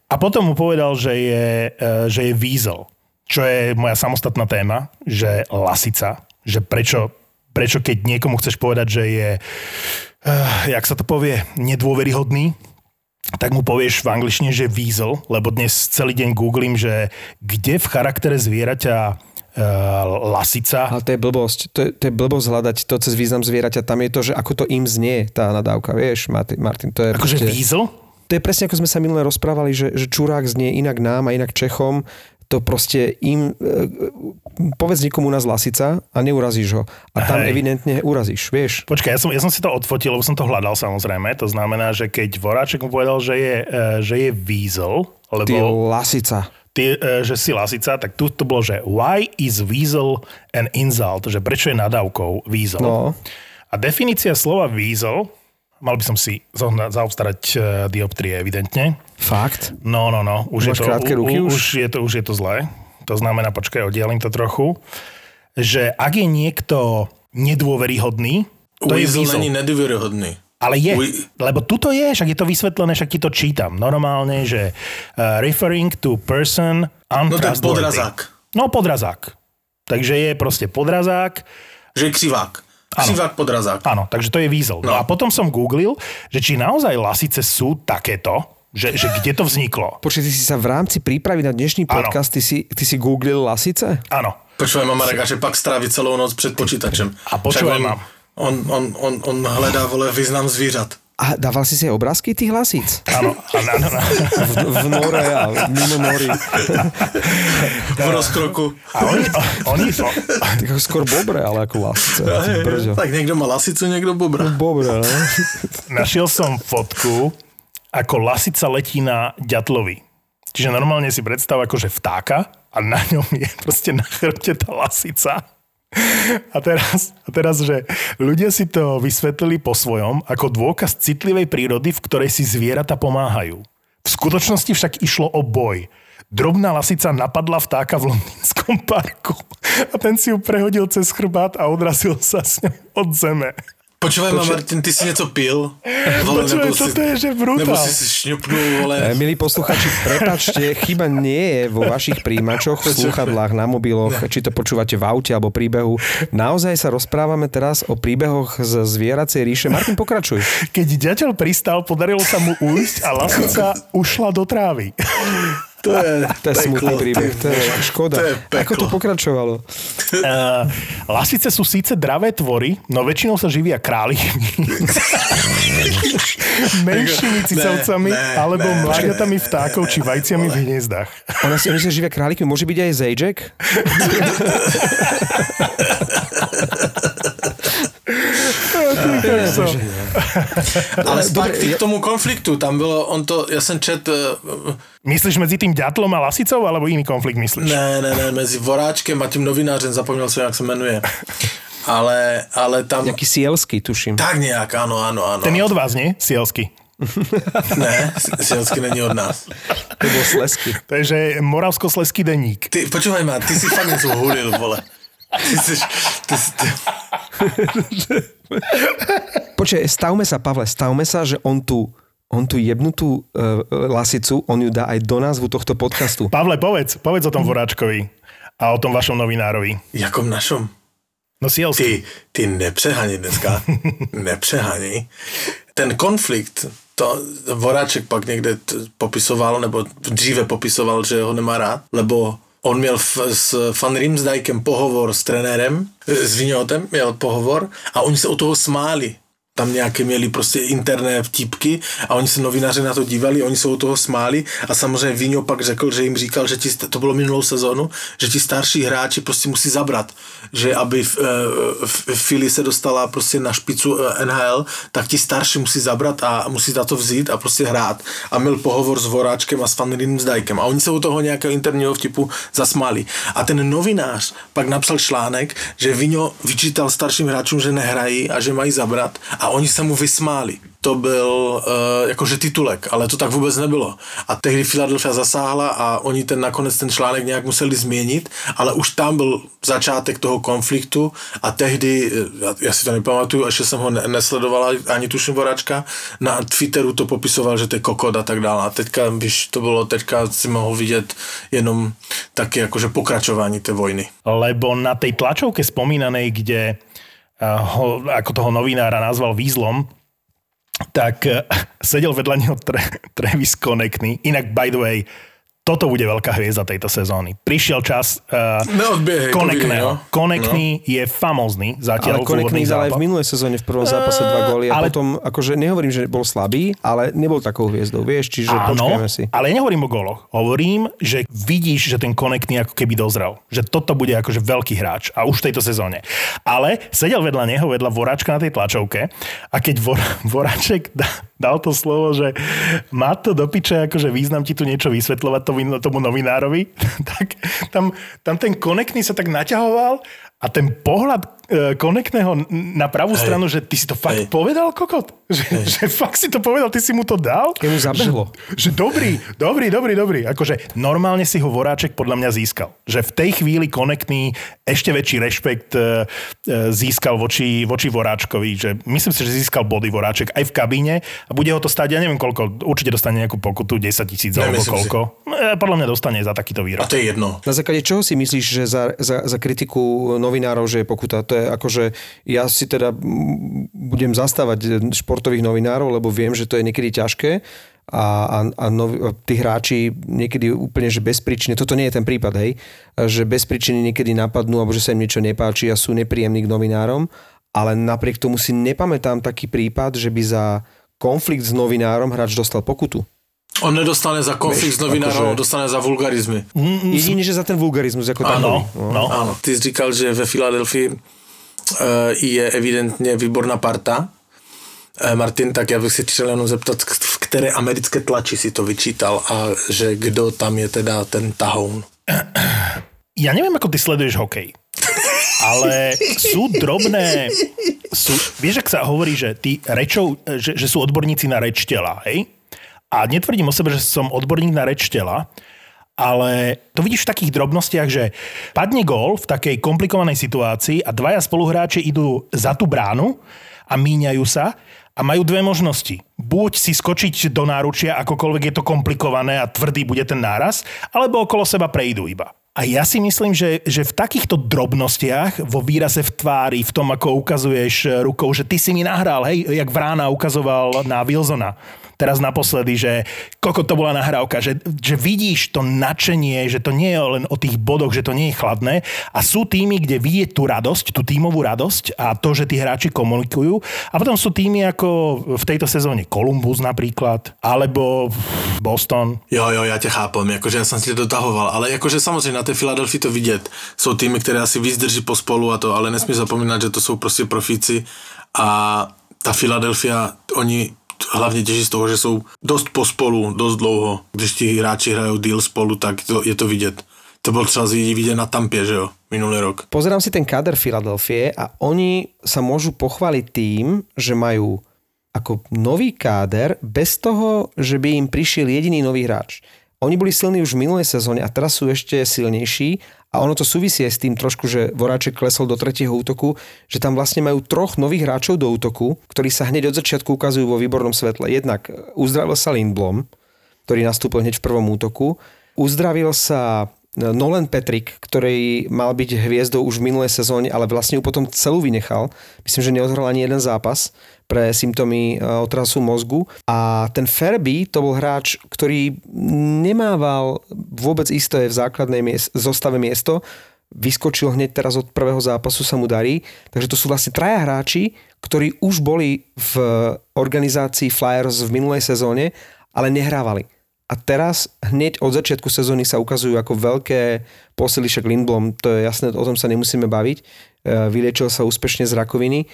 A: A potom mu povedal, že je, e, že je Weasel, čo je moja samostatná téma, že lasica, že prečo prečo keď niekomu chceš povedať, že je, uh, jak sa to povie, nedôveryhodný, tak mu povieš v angličtine, že weasel, lebo dnes celý deň googlím, že kde v charaktere zvieraťa uh, lasica.
B: Ale to je blbosť. To je, to je blbosť hľadať to cez význam zvieraťa. Tam je to, že ako to im znie, tá nadávka, vieš, Martin. Martin to je
A: Akože
B: proste-
A: weasel?
B: To je presne ako sme sa minule rozprávali, že, že čurák znie inak nám a inak Čechom. To proste im, e, povedz niekomu nás lasica a neurazíš ho. A tam
A: Hej.
B: evidentne urazíš, vieš.
A: Počkaj, ja som, ja som si to odfotil, lebo som to hľadal samozrejme. To znamená, že keď Voráček mu povedal, že je, uh, že je weasel,
B: Ty
A: lebo
B: lasica.
A: ty, uh, že si lasica, tak tu to bolo, že why is weasel an insult? Že prečo je nadávkou weasel?
B: No.
A: A definícia slova weasel, mal by som si zaobstarať uh, dioptrie evidentne.
B: Fakt?
A: No, no, no. Už je, to,
B: krátke ruky
A: u,
B: už?
A: už, je to, už je to zlé. To znamená, počkaj, oddialím to trochu, že ak je niekto nedôveryhodný, to je
C: Weasel
A: weasel.
C: není nedůvěryhodný.
A: Ale je,
C: We-
A: lebo tuto je, však je to vysvetlené, však ti to čítam normálne, že uh, referring to person
C: No
A: untrustworthy.
C: podrazák.
A: No podrazák. Takže je proste podrazák,
C: Že je křivák. Křivák podrazák.
A: áno, takže to je weasel. No.
C: No.
A: a potom som googlil, že či naozaj lasice sú takéto, že, že kde to vzniklo.
B: Počkej, ty si sa v rámci prípravy na dnešný podcast, ty si, ty si googlil lasice?
A: Áno.
C: Počúvaj, mama že pak stráví celou noc před počítačem.
A: A počúvaj, mám.
C: on, on, on, on hledá, vole, význam zvířat.
B: A dával si si aj obrázky tých lasíc?
A: Áno, na, na.
B: V, v more a mimo mori.
C: V rozkroku.
A: A oni, oni to,
B: Tak ako skôr bobre, ale ako lasice. Brďo.
C: Tak někdo má lasicu, někdo bobra.
B: Bobre, no.
A: našiel som fotku, ako lasica letí na ďatlovi. Čiže normálne si predstav akože vtáka a na ňom je proste na chrbte tá lasica. A teraz, a teraz, že ľudia si to vysvetlili po svojom ako dôkaz citlivej prírody, v ktorej si zvieratá pomáhajú. V skutočnosti však išlo o boj. Drobná lasica napadla vtáka v londýnskom parku a ten si ju prehodil cez chrbát a odrazil sa s ňou od zeme.
C: Počúvaj ma, Martin, ty si něco pil? Vole,
A: Počúvaj, toto je, že brutál.
C: Nebo si si šňupnul, vole.
B: E, Milí posluchači, prepačte, chyba nie je vo vašich príjimačoch, v slúchadlách, na mobiloch, či to počúvate v aute alebo príbehu. Naozaj sa rozprávame teraz o príbehoch z zvieracej ríše. Martin, pokračuj.
A: Keď ďateľ pristal, podarilo sa mu ujsť a lasica ušla do trávy.
C: To je,
B: To je smutný príbeh, to je škoda.
C: To je
B: Ako to pokračovalo?
A: Uh, lasice sú síce dravé tvory, no väčšinou sa živia králikmi, menšími cicavcami
C: ne,
A: alebo
C: ne,
A: mláďatami vtákov či vajciami v hniezdách.
B: Ona si oni sa živia králikmi, môže byť aj zejček?
C: Ale zpátky k tomu konfliktu, tam bylo, on to, já jsem čet, eh,
A: Myslíš medzi tým ďatlom a lasicou, alebo iný konflikt myslíš?
C: ne, ne, ne, mezi Voráčkem a tím novinářem, zapomněl jsem, jak se jmenuje. Ale, ale tam,
B: Jaký sielský, tuším.
C: tak nějak, ano, ano, ano.
A: Ten je od vás, nie? Sielsky.
C: Ne, Sielsky není od nás.
B: To bol slesky.
A: To je, že Moravsko-Sleský denník.
C: Ty, počúvaj ma, ty si fakt něco hulil, vole. Ty si, ty, si- ty,
B: Počkaj, stavme sa, Pavle, stavme sa, že on tu on tú jebnutú uh, lasicu, on ju dá aj do názvu tohto podcastu.
A: Pavle, povedz, povedz o tom Voráčkovi a o tom vašom novinárovi.
C: jakom našom?
A: No Sielsky.
C: Ty, ty nepřehaní dneska. nepřehaní. Ten konflikt, to Voráček pak někde t- popisoval, nebo dříve popisoval, že ho nemá rád, lebo on měl f, s Van Rimsdijkem pohovor s trenérem, e, s Vignotem měl pohovor a oni se o toho smáli. Tam nějaké měli prostě interné vtipky a oni se novináři na to dívali, oni se u toho smáli a samozřejmě Vino pak řekl, že jim říkal, že ti, to bylo minulou sezónu, že ti starší hráči prostě musí zabrat, že aby uh, Fili se dostala prostě na špicu eh, NHL, tak ti starší musí zabrat a musí za to vzít a prostě hrát. A měl pohovor s Voráčkem a s Van Riemsdijkem a oni se u toho nějakého interního vtipu zasmáli. A ten novinář pak napsal článek, že Vino vyčítal starším hráčům, že nehrají a že mají zabrat a oni se mu vysmáli. To byl uh, jakože titulek, ale to tak vůbec nebylo. A tehdy Philadelphia zasáhla a oni ten nakonec ten článek nějak museli změnit, ale už tam byl začátek toho konfliktu a tehdy, eh, já, já si to nepamatuju, ještě jsem ho ne- nesledovala, ani tuším Voráčka, na Twitteru to popisoval, že to je kokot a tak dále. A teďka, víš, to bylo, teďka si mohl vidět jenom taky jakože pokračování té vojny.
A: lebo na tej tlačovke spomínanej, kde ho, ako toho novinára nazval výzlom, tak eh, sedel vedľa neho Travis Konekny. Inak, by the way, toto bude veľká hviezda tejto sezóny. Prišiel čas uh,
C: Neodbiehej,
A: Konekného.
C: no.
A: Konekný je famózny
B: Ale
A: zatiaľ v
B: Konekný dal aj v minulej sezóne v prvom zápase dva góly a
A: ale-
B: potom, akože nehovorím, že bol slabý, ale nebol takou hviezdou, vieš, čiže počkajme si.
A: ale nehovorím o goloch. Hovorím, že vidíš, že ten konekný ako keby dozrel. Že toto bude akože veľký hráč a už v tejto sezóne. Ale sedel vedľa neho, vedľa Voráčka na tej tlačovke a keď Vor, Voráček dal to slovo, že má to do piče, akože význam ti tu niečo vysvetľovať tomu, tomu novinárovi, tak tam, tam ten konekný sa tak naťahoval a ten pohľad konekného na pravú
C: Hej.
A: stranu, že ty si to fakt
C: Hej.
A: povedal, kokot? Že, že fakt si to povedal, ty si mu to dal?
B: Jemu zabehlo.
A: Že dobrý, dobrý, dobrý, dobrý. Akože normálne si ho Voráček podľa mňa získal. Že v tej chvíli konektný ešte väčší rešpekt e, e, získal voči, voči Voráčkovi. Že myslím si, že získal body Voráček aj v kabíne a bude ho to stať, ja neviem koľko, určite dostane nejakú pokutu, 10 tisíc alebo
C: si.
A: koľko. E, podľa mňa dostane za takýto
C: A
A: výrok.
C: to je jedno.
B: Na základe čoho si myslíš, že za, za, za kritiku novinárov, že je pokuta? To je akože, ja si teda mm, budem zastávať športových novinárov, lebo viem, že to je niekedy ťažké a, a, a nov, tí hráči niekedy úplne, že bezpríčne, toto nie je ten prípad, hej, že bez príčiny niekedy napadnú, alebo že sa im niečo nepáči a sú nepríjemní k novinárom, ale napriek tomu si nepamätám taký prípad, že by za konflikt s novinárom hráč dostal pokutu.
C: On nedostane za konflikt s novinárom,
B: akože-
C: on dostane za vulgarizmy.
B: Jedine, že za ten vulgarizmus ako
A: Áno,
B: takový.
A: no.
C: Áno, ty jsi říkal, že ve Filadelfii je evidentně výborná parta. Eh, Martin, tak já bych se chtěl jenom zeptat, v které americké tlači si to vyčítal a že kdo tam je teda ten tahoun.
A: Ja neviem, ako ty sleduješ hokej. Ale sú drobné... Sú, vieš, ak sa hovorí, že, tí rečov, že, že sú odborníci na reč tela, hej? A netvrdím o sebe, že som odborník na reč tela, ale to vidíš v takých drobnostiach, že padne gól v takej komplikovanej situácii a dvaja spoluhráči idú za tú bránu a míňajú sa a majú dve možnosti. Buď si skočiť do náručia, akokoľvek je to komplikované a tvrdý bude ten náraz, alebo okolo seba prejdú iba. A ja si myslím, že, že v takýchto drobnostiach, vo výraze v tvári, v tom, ako ukazuješ rukou, že ty si mi nahral, hej, jak Vrána ukazoval na Wilsona. Teraz naposledy, že koľko to bola nahrávka, že, že vidíš to nadšenie, že to nie je len o tých bodoch, že to nie je chladné. A sú týmy, kde vidieť tú radosť, tú tímovú radosť a to, že tí hráči komunikujú. A potom sú týmy ako v tejto sezóne Columbus napríklad, alebo Boston,
C: Jo, jo, já tě chápem, jakože já jsem si to dotahoval, ale jakože samozřejmě na té Filadelfii to vidět. Jsou týmy, které asi víc drží pospolu a to, ale nesmí zapomínat, že to jsou prostě profíci. A ta Filadelfia, oni hlavně těží z toho, že jsou dost pospolu, dost dlouho. Když ti hráči hrajou deal spolu, tak to, je to vidět. To bylo třeba vidět na Tampě, že jo, minulý rok.
B: Pozerám si ten kader Filadelfie a oni sa môžu pochváliť tým, že majú ako nový káder bez toho, že by im prišiel jediný nový hráč. Oni boli silní už v minulej sezóne a teraz sú ešte silnejší a ono to súvisí aj s tým trošku, že Voráček klesol do tretieho útoku, že tam vlastne majú troch nových hráčov do útoku, ktorí sa hneď od začiatku ukazujú vo výbornom svetle. Jednak uzdravil sa Lindblom, ktorý nastúpil hneď v prvom útoku. Uzdravil sa Nolan Patrick, ktorý mal byť hviezdou už v minulej sezóne, ale vlastne ju potom celú vynechal. Myslím, že neodhral ani jeden zápas pre symptómy e, otrasu mozgu. A ten Ferby to bol hráč, ktorý nemával vôbec isté v základnej zostave miesto. Vyskočil hneď teraz od prvého zápasu, sa mu darí. Takže to sú vlastne traja hráči, ktorí už boli v organizácii Flyers v minulej sezóne, ale nehrávali. A teraz hneď od začiatku sezóny sa ukazujú ako veľké posily, však Lindblom, to je jasné, o tom sa nemusíme baviť. E, Vyliečil sa úspešne z rakoviny.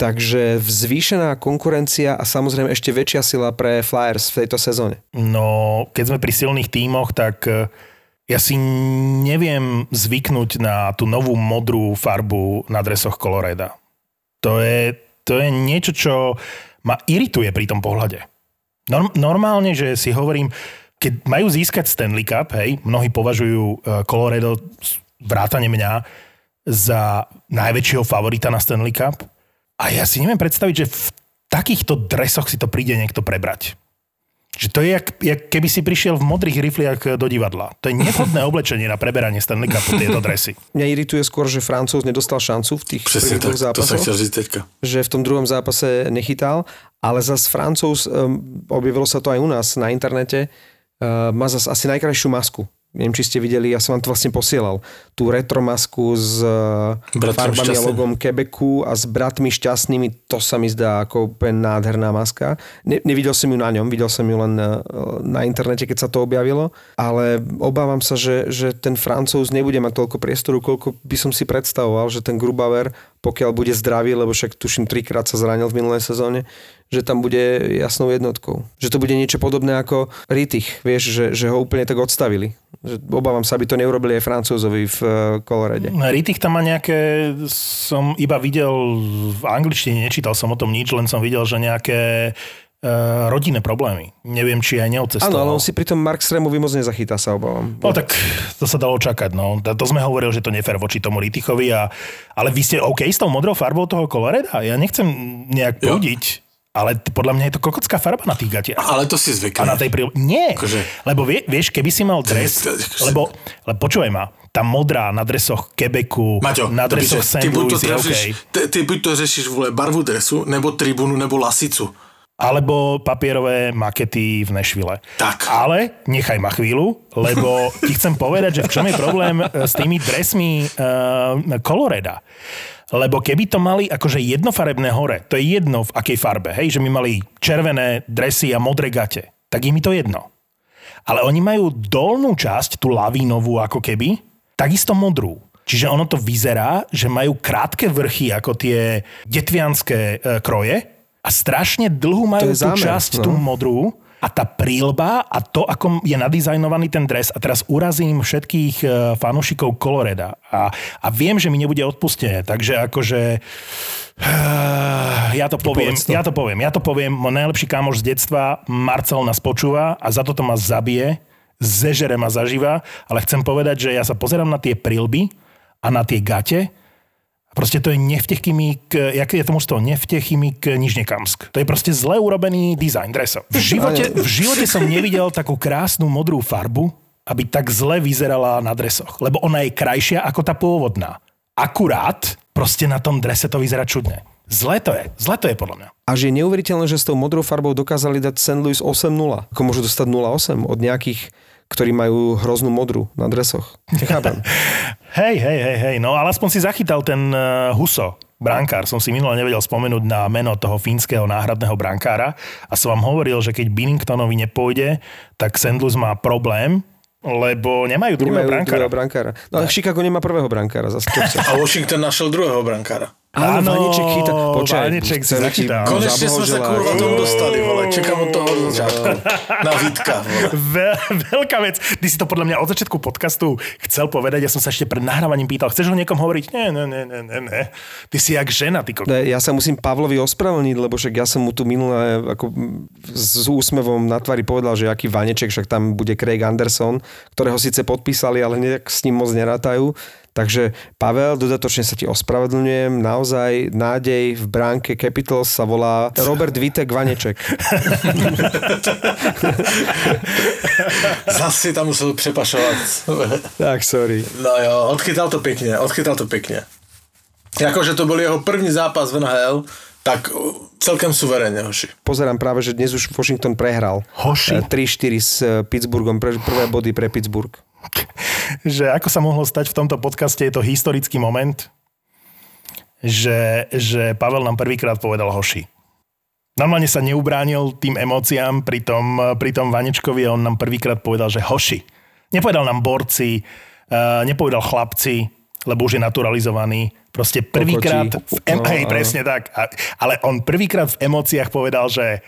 B: Takže zvýšená konkurencia a samozrejme ešte väčšia sila pre Flyers v tejto sezóne.
A: No, keď sme pri silných tímoch, tak e, ja si neviem zvyknúť na tú novú modrú farbu na dresoch Coloreda. To je, to je niečo, čo ma irituje pri tom pohľade. Norm, normálne, že si hovorím, keď majú získať Stanley Cup, hej, mnohí považujú e, Colorado, vrátane mňa, za najväčšieho favorita na Stanley Cup. A ja si neviem predstaviť, že v takýchto dresoch si to príde niekto prebrať. Že to je, jak, jak keby si prišiel v modrých rifliach do divadla. To je nevhodné oblečenie na preberanie Stanley Cupu, tieto dresy.
B: Mňa irituje skôr, že Francúz nedostal šancu v tých
C: Presne
B: prvých
C: tak, to
B: zápasoch.
C: chcel říct teďka.
B: že v tom druhom zápase nechytal, ale zas Francúz, um, objavilo sa to aj u nás na internete, uh, má zas asi najkrajšiu masku. Neviem, či ste videli, ja som vám to vlastne posielal. Tú retro masku s uh,
C: Bratmi
B: farbami a
C: šťastnými.
B: logom Quebecu a s bratmi šťastnými, to sa mi zdá ako úplne nádherná maska. Ne, nevidel som ju na ňom, videl som ju len uh, na internete, keď sa to objavilo, ale obávam sa, že, že ten Francúz nebude mať toľko priestoru, koľko by som si predstavoval, že ten Grubauer, pokiaľ bude zdravý, lebo však tuším trikrát sa zranil v minulej sezóne, že tam bude jasnou jednotkou. Že to bude niečo podobné ako Rittich, vieš, že, že ho úplne tak odstavili. Že obávam sa, aby to neurobili aj Francúzovi v uh, Kolorede.
A: Ritich tam má nejaké, som iba videl v angličtine, nečítal som o tom nič, len som videl, že nejaké uh, rodinné problémy. Neviem, či aj neodcestoval.
B: Áno, ale on si pri tom Mark Stremovi moc nezachytá, sa obávam.
A: No tak to sa dalo čakať, no. To sme hovorili, že to nefér voči tomu Ritichovi, a, ale vy ste OK s tou modrou farbou toho Coloreda? Ja nechcem nejak prúdiť, ale podľa mňa je to kokocká farba na tých gatiach.
C: Ale to si
A: A
C: zvykne.
A: na tej príle... Nie,
C: Akože-
A: lebo vie, vieš, keby si mal dres, lebo, lebo počúvaj ma, tá modrá na dresoch Quebecu,
C: Maťo,
A: na dresoch St.
C: ty, buď to
A: Louis
C: řešíš, ty, ty buď to řešíš vole barvu dresu, nebo tribunu, nebo lasicu.
A: Alebo papierové makety v Nešvile.
C: Tak.
A: Ale nechaj ma chvíľu, lebo ti chcem povedať, že v čom je problém e, s tými dresmi uh, Coloreda. Lebo keby to mali akože jednofarebné hore, to je jedno v akej farbe, hej, že my mali červené dresy a modré gate, tak je mi to jedno. Ale oni majú dolnú časť, tú lavínovú ako keby, takisto modrú. Čiže ono to vyzerá, že majú krátke vrchy ako tie detvianské e, kroje a strašne dlhú majú tú
B: zámer,
A: časť,
B: no.
A: tú modrú a tá prílba a to, ako je nadizajnovaný ten dres. A teraz urazím všetkých e, fanúšikov Coloreda. A, a viem, že mi nebude odpustené, takže akože... eh, Ja to poviem,
B: to.
A: ja to poviem, ja to poviem, môj najlepší kamoš z detstva, Marcel nás počúva a za toto ma zabije, zežere ma zaživa, ale chcem povedať, že ja sa pozerám na tie prilby a na tie gate a proste to je nevtechymík, jaké je to mužstvo, nevtechymík Nižnekamsk. To je proste zle urobený dizajn dresov. V živote, v živote som nevidel takú krásnu modrú farbu, aby tak zle vyzerala na dresoch. Lebo ona je krajšia ako tá pôvodná. Akurát proste na tom drese to vyzerá čudne. Zle to je. Zle to je podľa mňa.
B: A že je neuveriteľné, že s tou modrou farbou dokázali dať St. Louis 8-0. Ako môžu dostať 0-8 od nejakých, ktorí majú hroznú modru na dresoch. Nechápem.
A: Hej, hej, hej, hej. No ale aspoň si zachytal ten uh, Huso, brankár. Som si minule nevedel spomenúť na meno toho fínskeho náhradného brankára a som vám hovoril, že keď Binningtonovi nepôjde, tak. Louis má problém, lebo nemajú druhého
B: Nemajú
A: brankára.
B: druhého brankára. No a Chicago nemá prvého brankára. Zase.
C: A Washington našiel druhého brankára.
B: Áno,
A: Áno,
B: Vaneček chytá. Počkaj,
A: Vaneček si zachytal.
C: Konečne sme sa kurva tomu dostali, vole. Čakám od toho od začiatku. Na Vítka.
A: Ve- veľká vec. Ty si to podľa mňa od začiatku podcastu chcel povedať, ja som sa ešte pred nahrávaním pýtal, chceš ho niekom hovoriť? Nie, nie, nie, nie, nie, nie. Ty si jak žena, ty.
B: Ne, Ja sa musím Pavlovi ospravedlniť, lebo však ja som mu tu minulé ako s úsmevom na tvári povedal, že aký vaneček, však tam bude Craig Anderson, ktorého síce podpísali, ale nejak s ním moc nerátajú. Takže Pavel, dodatočne sa ti ospravedlňujem, naozaj nádej v bránke Capitals sa volá Robert Vitek Vaneček.
C: Zas si tam musel prepašovať.
B: tak, sorry.
C: No jo, odchytal to pekne, odchytal to pekne. Akože to bol jeho první zápas v NHL, tak celkem suverénne, hoši.
B: Pozerám práve, že dnes už Washington prehral.
A: Hoši.
B: Eh, 3-4 s eh, Pittsburghom, prvé body pre Pittsburgh.
A: Že ako sa mohlo stať v tomto podcaste, je to historický moment, že, že Pavel nám prvýkrát povedal hoši. Normálne sa neubránil tým emóciám pri tom, pri tom Vanečkovi a on nám prvýkrát povedal, že hoši. Nepovedal nám borci, uh, nepovedal chlapci, lebo už je naturalizovaný. Proste prvýkrát, v em-
B: No,
A: hej, presne tak. Ale on prvýkrát v emóciách povedal, že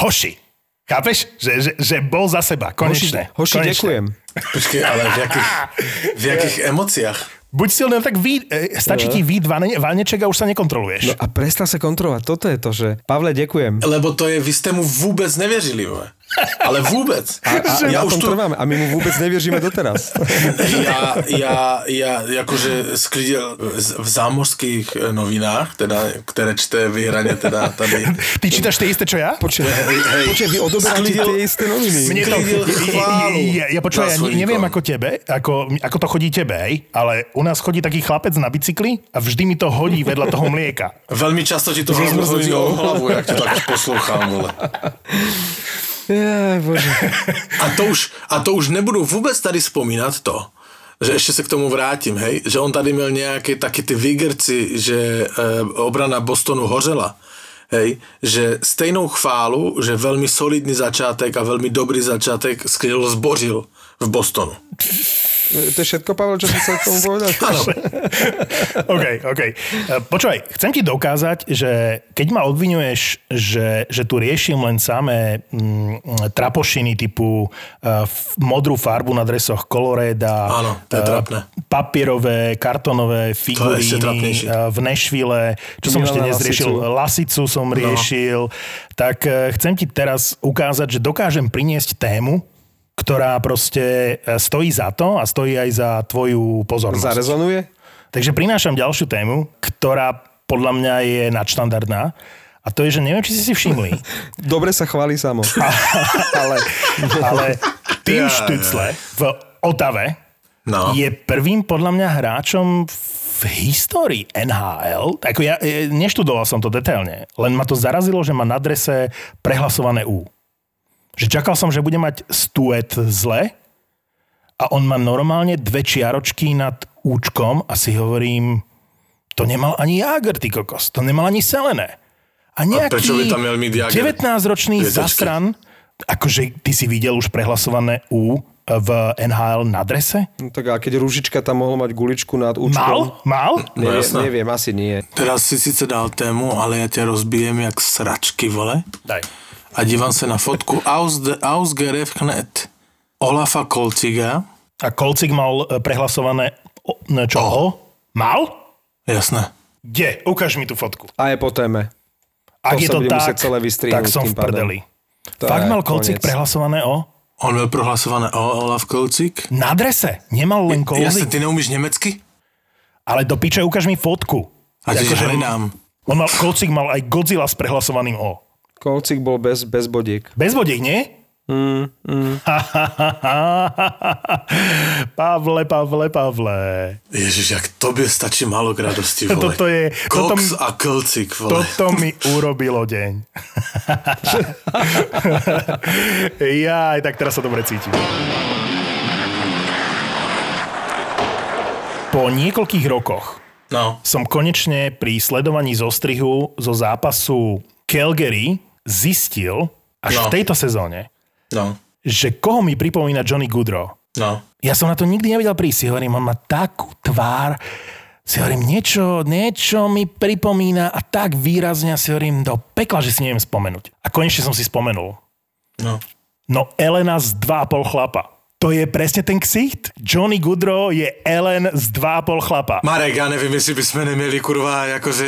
A: hoši. Chápeš? Že, že, že bol za seba, konečne.
B: Hoši, hoši
A: konečne.
B: ďakujem.
C: Počkej, ale v jakých, v jakých emóciách?
A: Buď silný, tak vy, e, stačí ti výd vane, vaneček a už sa nekontroluješ.
B: No a prestal sa kontrolovať. Toto je to, že Pavle, ďakujem.
C: Lebo to je, vy ste mu vôbec nevěřili, vole. Ale vůbec.
B: A, a ja už to... trváme a my mu vôbec nevěříme doteraz.
C: Ja, ja, ja akože sklidil v zámořských novinách, teda, ktoré čte vyhranie teda tady.
A: Ty čítaš tie isté, čo ja?
B: Počkej, počkej vy odoberáte tie isté noviny.
A: Mne to, ja, ja, počuva, ja neviem ako tebe, ako, ako to chodí tebe, hej, ale u nás chodí taký chlapec na bicykli a vždy mi to hodí vedľa toho mlieka.
C: Veľmi často ti to rozmrzlí o hlavu, jak to tak poslúcham, vole.
B: Ja, bože.
C: A to, už, a to už nebudu vůbec tady vzpomínat to, že ještě se k tomu vrátím, hej, že on tady měl nějaké taky ty výgrci, že e, obrana Bostonu hořela, hej, že stejnou chválu, že veľmi solidný začátek a veľmi dobrý začátek skryl zbořil v Bostonu.
B: To je všetko, Pavel, čo si chcel k tomu povedať?
A: OK, OK. E, počúvaj, chcem ti dokázať, že keď ma obvinuješ, že, že tu riešim len samé mm, trapošiny typu uh, modrú farbu na dresoch Coloreda,
C: Áno, to je uh,
A: papierové, kartonové figuríny uh, v Nešvile, čo som ešte dnes riešil, lasicu som no. riešil, tak uh, chcem ti teraz ukázať, že dokážem priniesť tému, ktorá proste e, stojí za to a stojí aj za tvoju pozornosť.
B: Zarezonuje?
A: Takže prinášam ďalšiu tému, ktorá podľa mňa je nadštandardná. A to je, že neviem, či si si všimli.
B: Dobre sa chváli samo.
A: ale, ale Tim Štucle v Otave no. je prvým podľa mňa hráčom v histórii NHL, ako ja e, neštudoval som to detailne, len ma to zarazilo, že má na drese prehlasované U. Že čakal som, že bude mať stuet zle a on má normálne dve čiaročky nad účkom a si hovorím, to nemal ani Jager, ty kokos, to nemal ani Selené. A nejaký 19-ročný zasran, akože ty si videl už prehlasované U v NHL na drese?
B: No tak a keď Rúžička tam mohol mať guličku nad účkom?
A: Mal? Mal?
B: No, neviem, neviem, asi nie.
C: Teraz si síce dal tému, ale ja ťa rozbijem jak sračky, vole.
A: Daj
C: a dívam sa na fotku Ausgerechnet Olafa Kolciga.
A: A Kolcig mal e, prehlasované čo? O. o? Mal?
C: Jasné.
A: Kde? Ukáž mi tú fotku.
B: A je po téme.
A: Ak to je to tak, celé tak som v prdeli. To Fakt mal Kolcik prehlasované o?
C: On mal prehlasované o Olaf Kolcik?
A: Na drese. Nemal len Kolcik.
C: Jasne, ty neumíš nemecky?
A: Ale do piče, ukáž mi fotku.
C: A ti akože hľadám.
A: On mal, Kolcik mal aj Godzilla s prehlasovaným O.
B: Kolcik bol bez, bez bodiek.
A: Bez bodiek, nie?
B: Mm, mm.
A: Pavle, Pavle, Pavle.
C: Ježiš, jak tobie stačí málo k radosti, vole.
A: Toto je...
C: Cox
A: toto,
C: a Kolcik, vole.
A: Toto mi urobilo deň. ja aj tak teraz sa dobre cítim. Po niekoľkých rokoch
C: no.
A: som konečne pri sledovaní zostrihu zo zápasu Calgary zistil až no. v tejto sezóne,
C: no.
A: že koho mi pripomína Johnny Goodrow.
C: No.
A: Ja som na to nikdy nevedel prísť. Si hovorím, on má takú tvár, si hovorím, niečo, niečo mi pripomína a tak výrazne si hovorím, do pekla, že si neviem spomenúť. A konečne som si spomenul.
C: No.
A: No Elena z 2,5 chlapa. To je presne ten ksicht. Johnny Goodrow je Ellen z 2,5 chlapa.
C: Marek, ja neviem, jestli by sme nemieli kurva, akože...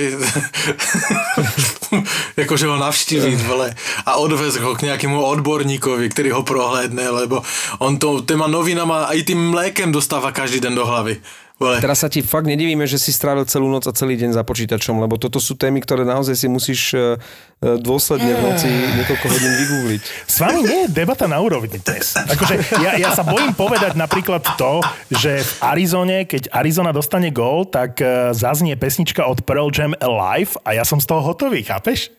C: akože ho navštíviť, vole, a odvez ho k nejakému odborníkovi, ktorý ho prohlédne, lebo on to, téma novina má aj tým mlékem dostáva každý den do hlavy.
B: Vole. Teraz sa ti fakt nedivíme, že si strávil celú noc a celý deň za počítačom, lebo toto sú témy, ktoré naozaj si musíš e, e, dôsledne v noci niekoľko hodín vygoogliť.
A: S vami nie je debata na úrovni dnes. Akože ja, ja sa bojím povedať napríklad to, že v Arizone, keď Arizona dostane gól, tak e, zaznie pesnička od Pearl Jam Alive a ja som z toho hotový, chápeš?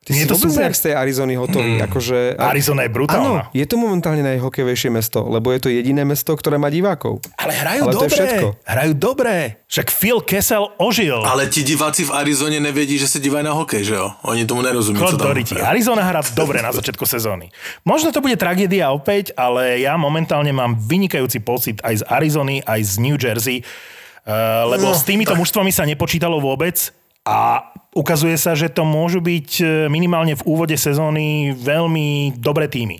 B: Ty Nie si to vôbec z tej Arizony hotový. Mm. Akože,
A: Arizona je brutálna.
B: Áno, je to momentálne najhokejovejšie mesto, lebo je to jediné mesto, ktoré má divákov.
A: Ale hrajú Ale dobre. To je všetko. Hrajú dobre. Však Phil Kessel ožil.
C: Ale ti diváci v Arizone nevedí, že sa dívajú na hokej, že jo? Oni tomu nerozumiejú.
A: Co tam Arizona hrá dobre na začiatku sezóny. Možno to bude tragédia opäť, ale ja momentálne mám vynikajúci pocit aj z Arizony, aj z New Jersey. Uh, lebo no, s týmito tak... mužstvami sa nepočítalo vôbec a ukazuje sa, že to môžu byť e, minimálne v úvode sezóny veľmi dobré týmy.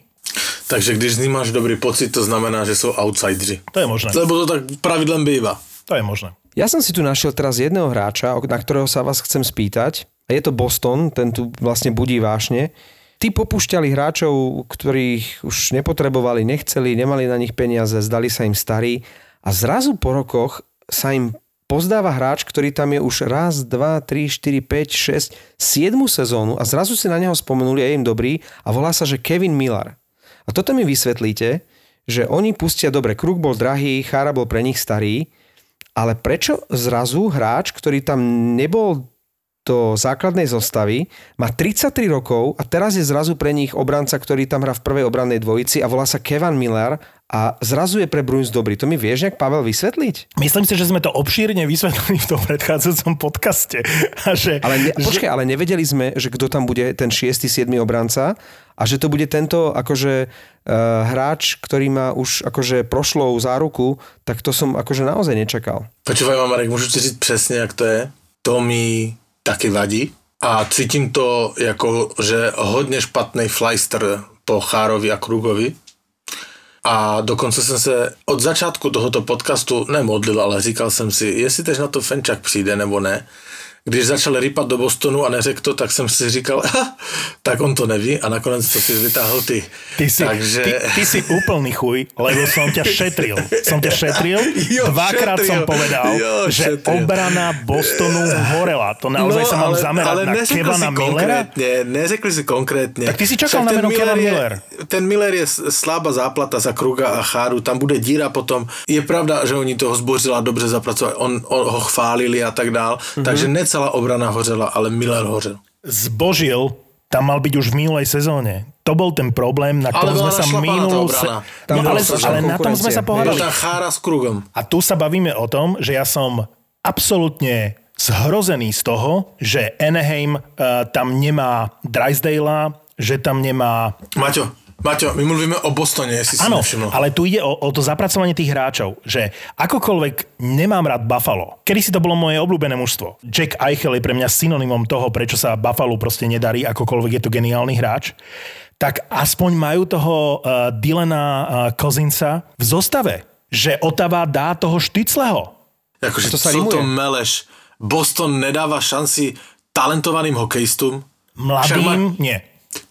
C: Takže když z nich máš dobrý pocit, to znamená, že sú outsideri.
A: To je možné.
C: Lebo to tak pravidlem býva.
A: To je možné.
B: Ja som si tu našiel teraz jedného hráča, na ktorého sa vás chcem spýtať. A je to Boston, ten tu vlastne budí vášne. tí popúšťali hráčov, ktorých už nepotrebovali, nechceli, nemali na nich peniaze, zdali sa im starí a zrazu po rokoch sa im pozdáva hráč, ktorý tam je už raz, dva, tri, štyri, 5, 6, 7 sezónu a zrazu si na neho spomenuli a je im dobrý a volá sa, že Kevin Miller. A toto mi vysvetlíte, že oni pustia, dobre, Kruk bol drahý, Chára bol pre nich starý, ale prečo zrazu hráč, ktorý tam nebol do základnej zostavy, má 33 rokov a teraz je zrazu pre nich obranca, ktorý tam hrá v prvej obrannej dvojici a volá sa Kevin Miller a zrazu je pre Bruins dobrý. To mi vieš nejak, Pavel, vysvetliť?
A: Myslím si, že sme to obšírne vysvetlili v tom predchádzajúcom podcaste. A že,
B: ale ne,
A: že...
B: Počkaj, ale nevedeli sme, že kto tam bude ten 6. 7. obranca a že to bude tento akože uh, hráč, ktorý má už akože prošlou záruku, tak to som akože naozaj nečakal.
C: Počúvaj ma, Marek, môžu ti říct přesně, jak to je? To mi taky vadí. A cítím to jako, že hodně špatný flyster po Chárovi a Krugovi. A dokonce jsem se od začátku tohoto podcastu nemodlil, ale říkal jsem si, jestli teď na to Fenčak přijde nebo ne když začal rypat do Bostonu a neřekl to, tak jsem si říkal, tak on to neví a nakonec to si vytáhl ty.
A: Ty si, Takže... ty, ty si úplný chuj, lebo som ťa šetril. Som ťa šetril, jo, dvakrát šetril. som povedal, jo, že šetril. obrana Bostonu horela. To naozaj no, sa mám ale, zamerať ale na Kevana Millera.
C: Neřekli si konkrétne.
A: Tak ty si čakal na meno Kevin Miller.
C: Ten Miller je slabá záplata za Kruga a Cháru, tam bude díra potom. Je pravda, že oni toho zbořila dobře zapracovali, on, on ho chválili a tak dál, mm-hmm. takže celá obrana hořela, ale Miller hořel.
A: Zbožil tam mal byť už v minulej sezóne. To bol ten problém, na ktorom sme sa minulú... Se... No, ale, ale na tom sme sa pohádali.
C: Chára s krugom.
A: A tu sa bavíme o tom, že ja som absolútne zhrozený z toho, že Anaheim uh, tam nemá Drysdale, že tam nemá...
C: Maťo, Maťo, my mluvíme o Bostone, si
A: Áno,
C: nevšimol.
A: ale tu ide o, o to zapracovanie tých hráčov, že akokoľvek nemám rád Buffalo, kedy si to bolo moje obľúbené mužstvo. Jack Eichel je pre mňa synonymom toho, prečo sa Buffalo proste nedarí, akokoľvek je to geniálny hráč, tak aspoň majú toho uh, Dylana uh, Kozinca v zostave, že Otava dá toho Štycleho.
C: Akože to sa co to meleš? Boston nedáva šanci talentovaným hokejistom?
A: Mladým? Nie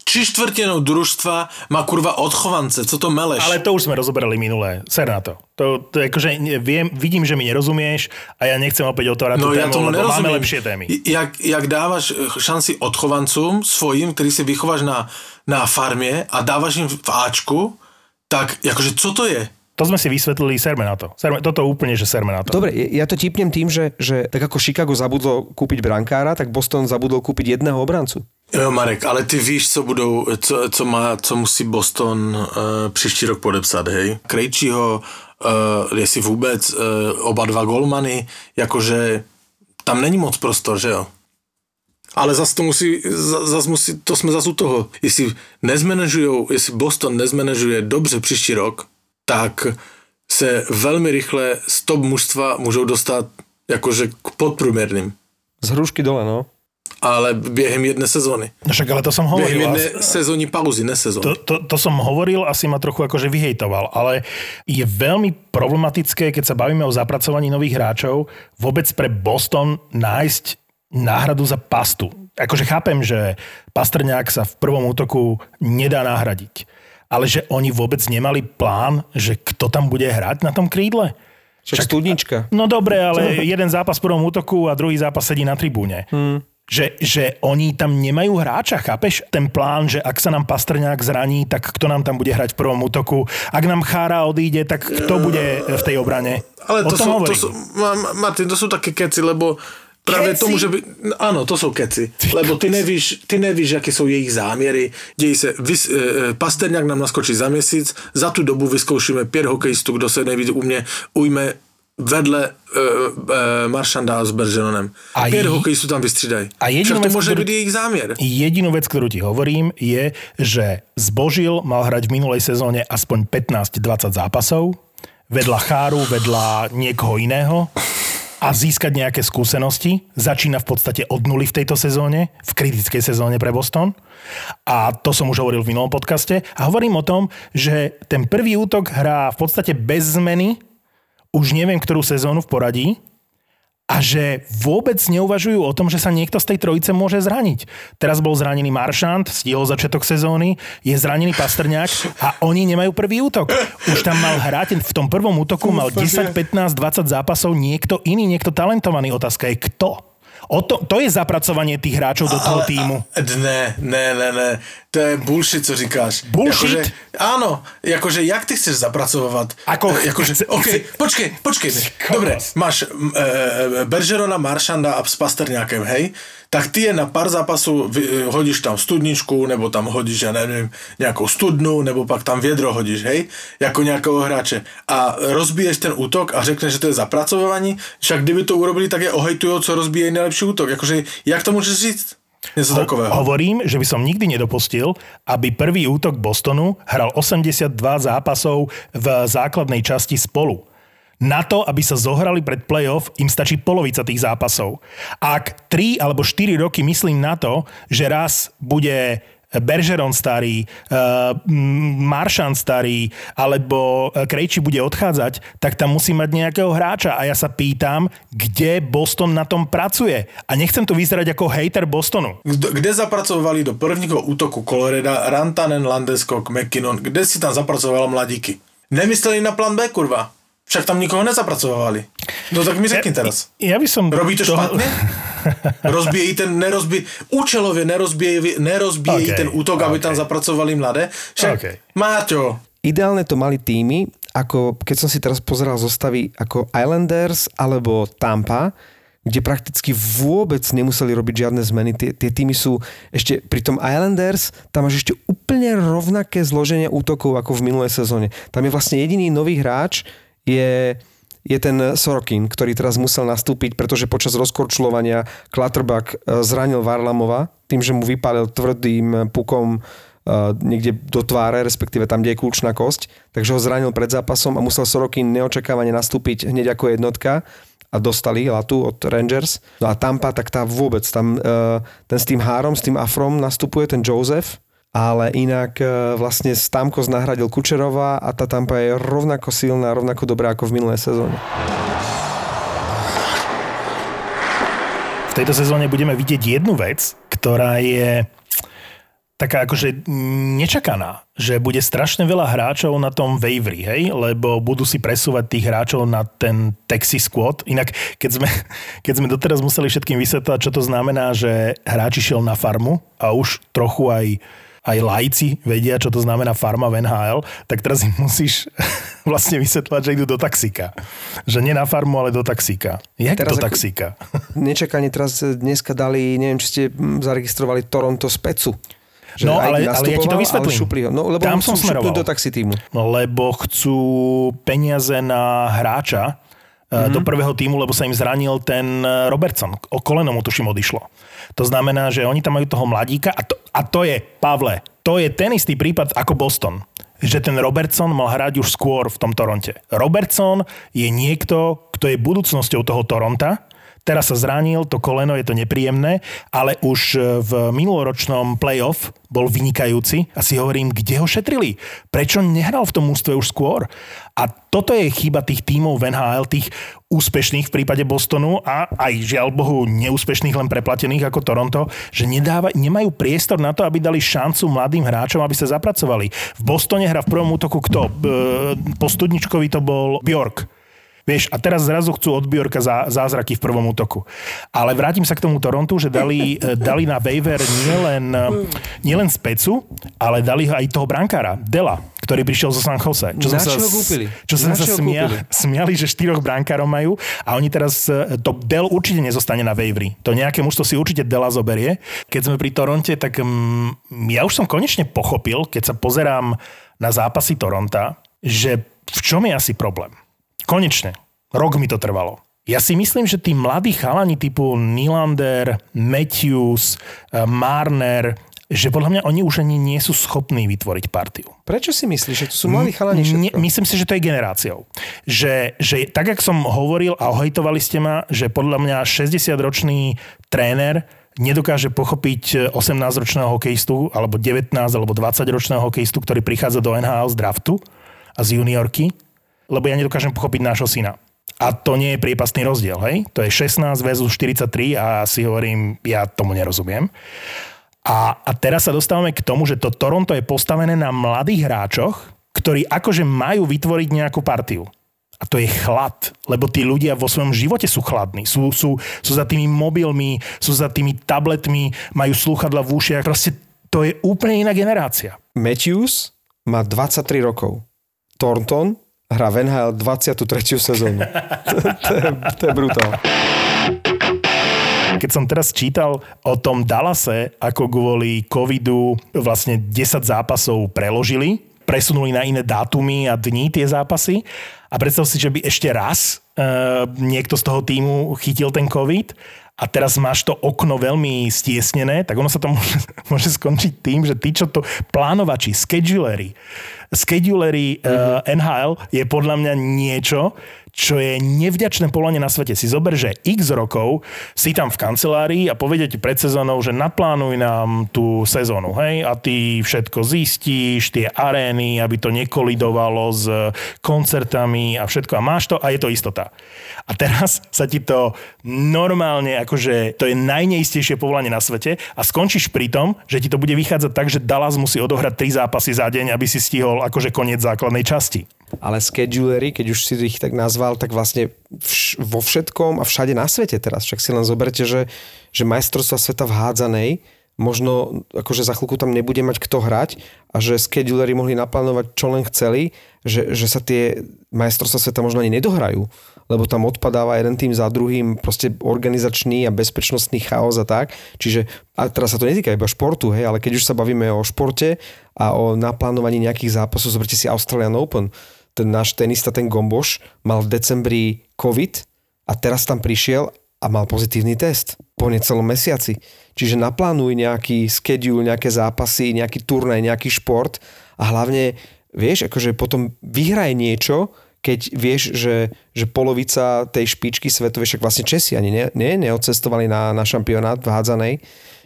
C: či štvrtenou družstva má kurva odchovance, co to meleš?
A: Ale to už sme rozoberali minulé, ser na to. To, to akože viem, vidím, že mi nerozumieš a ja nechcem opäť otvárať no, tú tému, ja tomu lebo máme lepšie témy.
C: Jak, jak dávaš eh, šanci odchovancom svojim, ktorý si vychováš na, na farmie a dávaš im v Ačku, tak akože co to je?
A: To sme si vysvetlili, serme na to. Serme, toto úplne, že serme na to.
B: Dobre, ja to tipnem tým, že, že tak ako Chicago zabudlo kúpiť brankára, tak Boston zabudol kúpiť jedného obrancu.
C: Jo, Marek, ale ty víš, co budou, co, co, má, co musí Boston uh, příští rok podepsat, hej? Krejčího, uh, jestli vůbec, uh, oba dva golmany, jakože tam není moc prostor, že jo? Ale zase to musí, zas musí, to jsme zase u toho. Jestli nezmanežujou, jestli Boston nezmanežuje dobře příští rok, tak se velmi rychle z top mužstva můžou dostat jakože k podprůměrným.
B: Z hrušky dole, no
C: ale během jedné sezóny.
A: No však ale to som hovoril.
C: Během jedné asi, sezóny pauzy, ne sezóny.
A: To, to, to som hovoril, asi ma trochu akože vyhejtoval, ale je veľmi problematické, keď sa bavíme o zapracovaní nových hráčov, vôbec pre Boston nájsť náhradu za pastu. Akože chápem, že Pastrňák sa v prvom útoku nedá nahradiť. Ale že oni vôbec nemali plán, že kto tam bude hrať na tom krídle?
B: Však studnička.
A: No dobre, ale jeden zápas v prvom útoku a druhý zápas sedí na tribúne. Hmm že, že oni tam nemajú hráča, chápeš? Ten plán, že ak sa nám Pastrňák zraní, tak kto nám tam bude hrať v prvom útoku? Ak nám Chára odíde, tak kto bude v tej obrane?
C: Ale to sú, to sú, Martin, to sú také keci, lebo Práve keci? tomu, že by... Áno, to sú keci. Lebo ty nevíš, ty nevíš, aké sú ich zámiery. Dejí sa, vys, e, e, Pasterňák nám naskočí za mesiac, za tú dobu vyskoušíme 5 hokejistů, kdo sa nejvíc u mne ujme vedle uh, uh, Maršanda s Berženonem. A Pět je... hokejistů tam vystřídají. A jedinú vec, to môže ktorú, byť ich zámier.
A: Jedinú vec, ktorú ti hovorím, je, že Zbožil mal hrať v minulej sezóne aspoň 15-20 zápasov, vedľa Cháru, vedľa niekoho iného a získať nejaké skúsenosti. Začína v podstate od nuly v tejto sezóne, v kritickej sezóne pre Boston. A to som už hovoril v minulom podcaste. A hovorím o tom, že ten prvý útok hrá v podstate bez zmeny, už neviem, ktorú sezónu v poradí a že vôbec neuvažujú o tom, že sa niekto z tej trojice môže zraniť. Teraz bol zranený Maršant, stihol začiatok sezóny, je zranený Pastrňák a oni nemajú prvý útok. Už tam mal hrať, v tom prvom útoku mal 10, 15, 20 zápasov niekto iný, niekto talentovaný. Otázka je kto? O to, to je zapracovanie tých hráčov do toho týmu.
C: Ne, ne, ne, ne. To je bullshit, co říkáš.
A: Bullshit?
C: Jakože, áno, jakože jak ty chceš zapracovať?
A: Ako?
C: Jakože,
A: Chce-
C: OK,
A: chce-
C: počkej, počkej. Dobre, máš e, Bergerona, Maršanda a s Pasterňákem, hej? Tak ty je na pár zápasov hodíš tam studničku, nebo tam hodíš, ja neviem, nejakou studnu, nebo pak tam viedro hodíš, hej? Jako nejakého hráče. A rozbiješ ten útok a řekneš, že to je zapracování, však kdyby to urobili, tak je ohejtujú, co rozbije nejlepší útok. Jakože, jak to môžeš říct? Něco takového.
A: Hovorím, že by som nikdy nedopustil, aby prvý útok Bostonu hral 82 zápasov v základnej časti spolu. Na to, aby sa zohrali pred playoff, im stačí polovica tých zápasov. Ak 3 alebo 4 roky myslím na to, že raz bude Bergeron starý, uh, Maršan starý, alebo eh, Krejči bude odchádzať, tak tam musí mať nejakého hráča. A ja sa pýtam, kde Boston na tom pracuje. A nechcem to vyzerať ako hater Bostonu.
C: Kde zapracovali do prvního útoku Coloreda Rantanen, Landeskog, McKinnon? Kde si tam zapracovala mladíky? Nemysleli na plán B, kurva. Však tam nikoho nezapracovali. No tak mi řekni teraz.
A: Ja by som...
C: Robí to špatne? Rozbíjejí ten, nerozbí, účelově nerozbíjejí, nerozbíjejí
A: OK,
C: ten útok, aby
A: OK.
C: tam zapracovali mladé. Však,
A: OK.
C: Máťo,
B: Ideálne to mali týmy, ako keď som si teraz pozeral zostavy ako Islanders alebo Tampa, kde prakticky vôbec nemuseli robiť žiadne zmeny. Tie, tie týmy sú ešte pri tom Islanders, tam máš ešte úplne rovnaké zloženie útokov ako v minulej sezóne. Tam je vlastne jediný nový hráč, je, je ten Sorokin, ktorý teraz musel nastúpiť, pretože počas rozkorčulovania Clutterbuck eh, zranil Varlamova tým, že mu vypálil tvrdým pukom uh, niekde do tváre, respektíve tam, kde je kľúčná kosť, takže ho zranil pred zápasom a musel Sorokin neočakávane nastúpiť hneď ako jednotka a dostali latu od Rangers. No a Tampa, tak tá vôbec, tam uh, ten s tým három, s tým afrom nastupuje ten Joseph, ale inak uh, vlastne Stamkos nahradil Kučerova a tá Tampa je rovnako silná, rovnako dobrá ako v minulej sezóne.
A: v tejto sezóne budeme vidieť jednu vec, ktorá je taká akože nečakaná, že bude strašne veľa hráčov na tom wavery, hej, lebo budú si presúvať tých hráčov na ten Texas squad. Inak, keď sme, keď sme doteraz museli všetkým vysvetľať, čo to znamená, že hráči šiel na farmu a už trochu aj aj lajci vedia, čo to znamená farma v NHL, tak teraz im musíš vlastne vysvetľať, že idú do taxíka. Že nie na farmu, ale do taxíka. Jak
B: Teraz
A: do taxíka?
B: Nečakane teraz dneska dali, neviem, či ste zaregistrovali Toronto Specu. Že
A: No, ale- ale ja ti to vysvetlím.
B: Ho. No, lebo
A: Tam som smeroval.
B: do taxi týmu.
A: No, lebo chcú peniaze na hráča mm-hmm. do prvého týmu, lebo sa im zranil ten eh, Robertson. O koleno mu tuším odišlo. To znamená, že oni tam majú toho mladíka a to, a to je, Pavle, to je ten istý prípad ako Boston. Že ten Robertson mal hrať už skôr v tom Toronte. Robertson je niekto, kto je budúcnosťou toho Toronta. Teraz sa zranil, to koleno je to nepríjemné, ale už eh, v minuloročnom playoff bol vynikajúci a si hovorím, kde ho šetrili? Prečo nehral v tom ústve už skôr? A toto je chyba tých tímov v NHL, tých úspešných v prípade Bostonu a aj žiaľ Bohu neúspešných len preplatených ako Toronto, že nedáva, nemajú priestor na to, aby dali šancu mladým hráčom, aby sa zapracovali. V Bostone hra v prvom útoku kto? B- Po Studničkovi to bol Bjork. Vieš, a teraz zrazu chcú od Bjorka zá, zázraky v prvom útoku. Ale vrátim sa k tomu Torontu, že dali, eh, dali na waiver nielen, nielen Specu, ale dali aj toho brankára, Dela, ktorý prišiel zo San Jose. Sa
B: čo ho
A: s-
B: kúpili?
A: Čo sme sa
B: ho
A: smia,
B: kúpili?
A: smiali, že štyroch brankárov majú a oni teraz, eh, to Del určite nezostane na waiveri. To nejaké mužstvo si určite Dela zoberie. Keď sme pri Toronte, tak mm, ja už som konečne pochopil, keď sa pozerám na zápasy Toronta, že v čom je asi problém. Konečne. Rok mi to trvalo. Ja si myslím, že tí mladí chalani typu Nylander, Matthews, eh, Marner, že podľa mňa oni už ani nie sú schopní vytvoriť partiu.
B: Prečo si myslíš, že to sú mladí chalani všetko?
A: myslím si, že to je generáciou. Že, že tak, jak som hovoril a ohejtovali ste ma, že podľa mňa 60-ročný tréner nedokáže pochopiť 18-ročného hokejistu, alebo 19, alebo 20-ročného hokejistu, ktorý prichádza do NHL z draftu a z juniorky, lebo ja nedokážem pochopiť nášho syna. A to nie je priepastný rozdiel, hej? To je 16 versus 43 a si hovorím, ja tomu nerozumiem. A, a teraz sa dostávame k tomu, že to Toronto je postavené na mladých hráčoch, ktorí akože majú vytvoriť nejakú partiu. A to je chlad, lebo tí ľudia vo svojom živote sú chladní. Sú, sú, sú za tými mobilmi, sú za tými tabletmi, majú slúchadla v ušiach. Proste to je úplne iná generácia.
B: Matthews má 23 rokov. Thornton hrá v NHL 23. sezónu. to, je, to je brutál.
A: Keď som teraz čítal o tom Dallase, ako kvôli covidu vlastne 10 zápasov preložili, presunuli na iné dátumy a dní tie zápasy a predstav si, že by ešte raz e, niekto z toho týmu chytil ten COVID a teraz máš to okno veľmi stiesnené, tak ono sa to môže, môže skončiť tým, že tí, čo to plánovači, schedulery, schedulery mm-hmm. uh, NHL je podľa mňa niečo, čo je nevďačné povolanie na svete. Si zober, že x rokov si tam v kancelárii a povedia ti pred sezónou, že naplánuj nám tú sezónu, hej, a ty všetko zistíš, tie arény, aby to nekolidovalo s koncertami a všetko a máš to a je to istota. A teraz sa ti to normálne, akože to je najneistejšie povolanie na svete a skončíš pri tom, že ti to bude vychádzať tak, že Dallas musí odohrať tri zápasy za deň, aby si stihol akože koniec základnej časti
B: ale schedulery, keď už si ich tak nazval, tak vlastne vš- vo všetkom a všade na svete teraz. Však si len zoberte, že, že majstrovstva sveta v hádzanej možno akože za chvíľku tam nebude mať kto hrať a že schedulery mohli naplánovať čo len chceli, že, že sa tie majstrovstvá sveta možno ani nedohrajú, lebo tam odpadáva jeden tým za druhým proste organizačný a bezpečnostný chaos a tak. Čiže, a teraz sa to netýka iba športu, hej, ale keď už sa bavíme o športe a o naplánovaní nejakých zápasov, zoberte si Australian Open, ten náš tenista, ten Gomboš, mal v decembri COVID a teraz tam prišiel a mal pozitívny test po necelom mesiaci. Čiže naplánuj nejaký schedule, nejaké zápasy, nejaký turnaj, nejaký šport a hlavne, vieš, akože potom vyhraj niečo, keď vieš, že, že polovica tej špičky svetovej, však vlastne Česi ani ne, ne, neodcestovali na, na šampionát v hádzanej,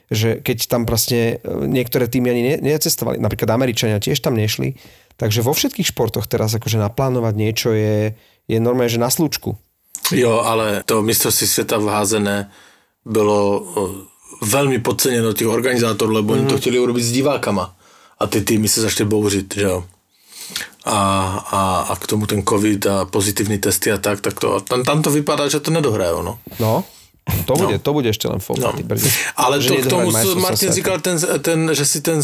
B: že keď tam vlastne niektoré týmy ani ne, neodcestovali, napríklad Američania tiež tam nešli, Takže vo všetkých športoch teraz akože naplánovať niečo je, je normálne, že na slučku.
C: Jo, ale to mistrovství sveta v házené bylo veľmi podceněno tých organizátorov, lebo mm. oni to mhm. chtěli urobiť s divákama. A ty týmy sa začali bouřit, že jo. A, a, a k tomu ten covid a pozitívne testy a tak, tak to, tam, tam to vypadá, že to nedohrajou, no.
B: No, to bude, no. to bude ešte len fok. No.
C: Ale to k tomu Martin říkal, ten, ten, že si ten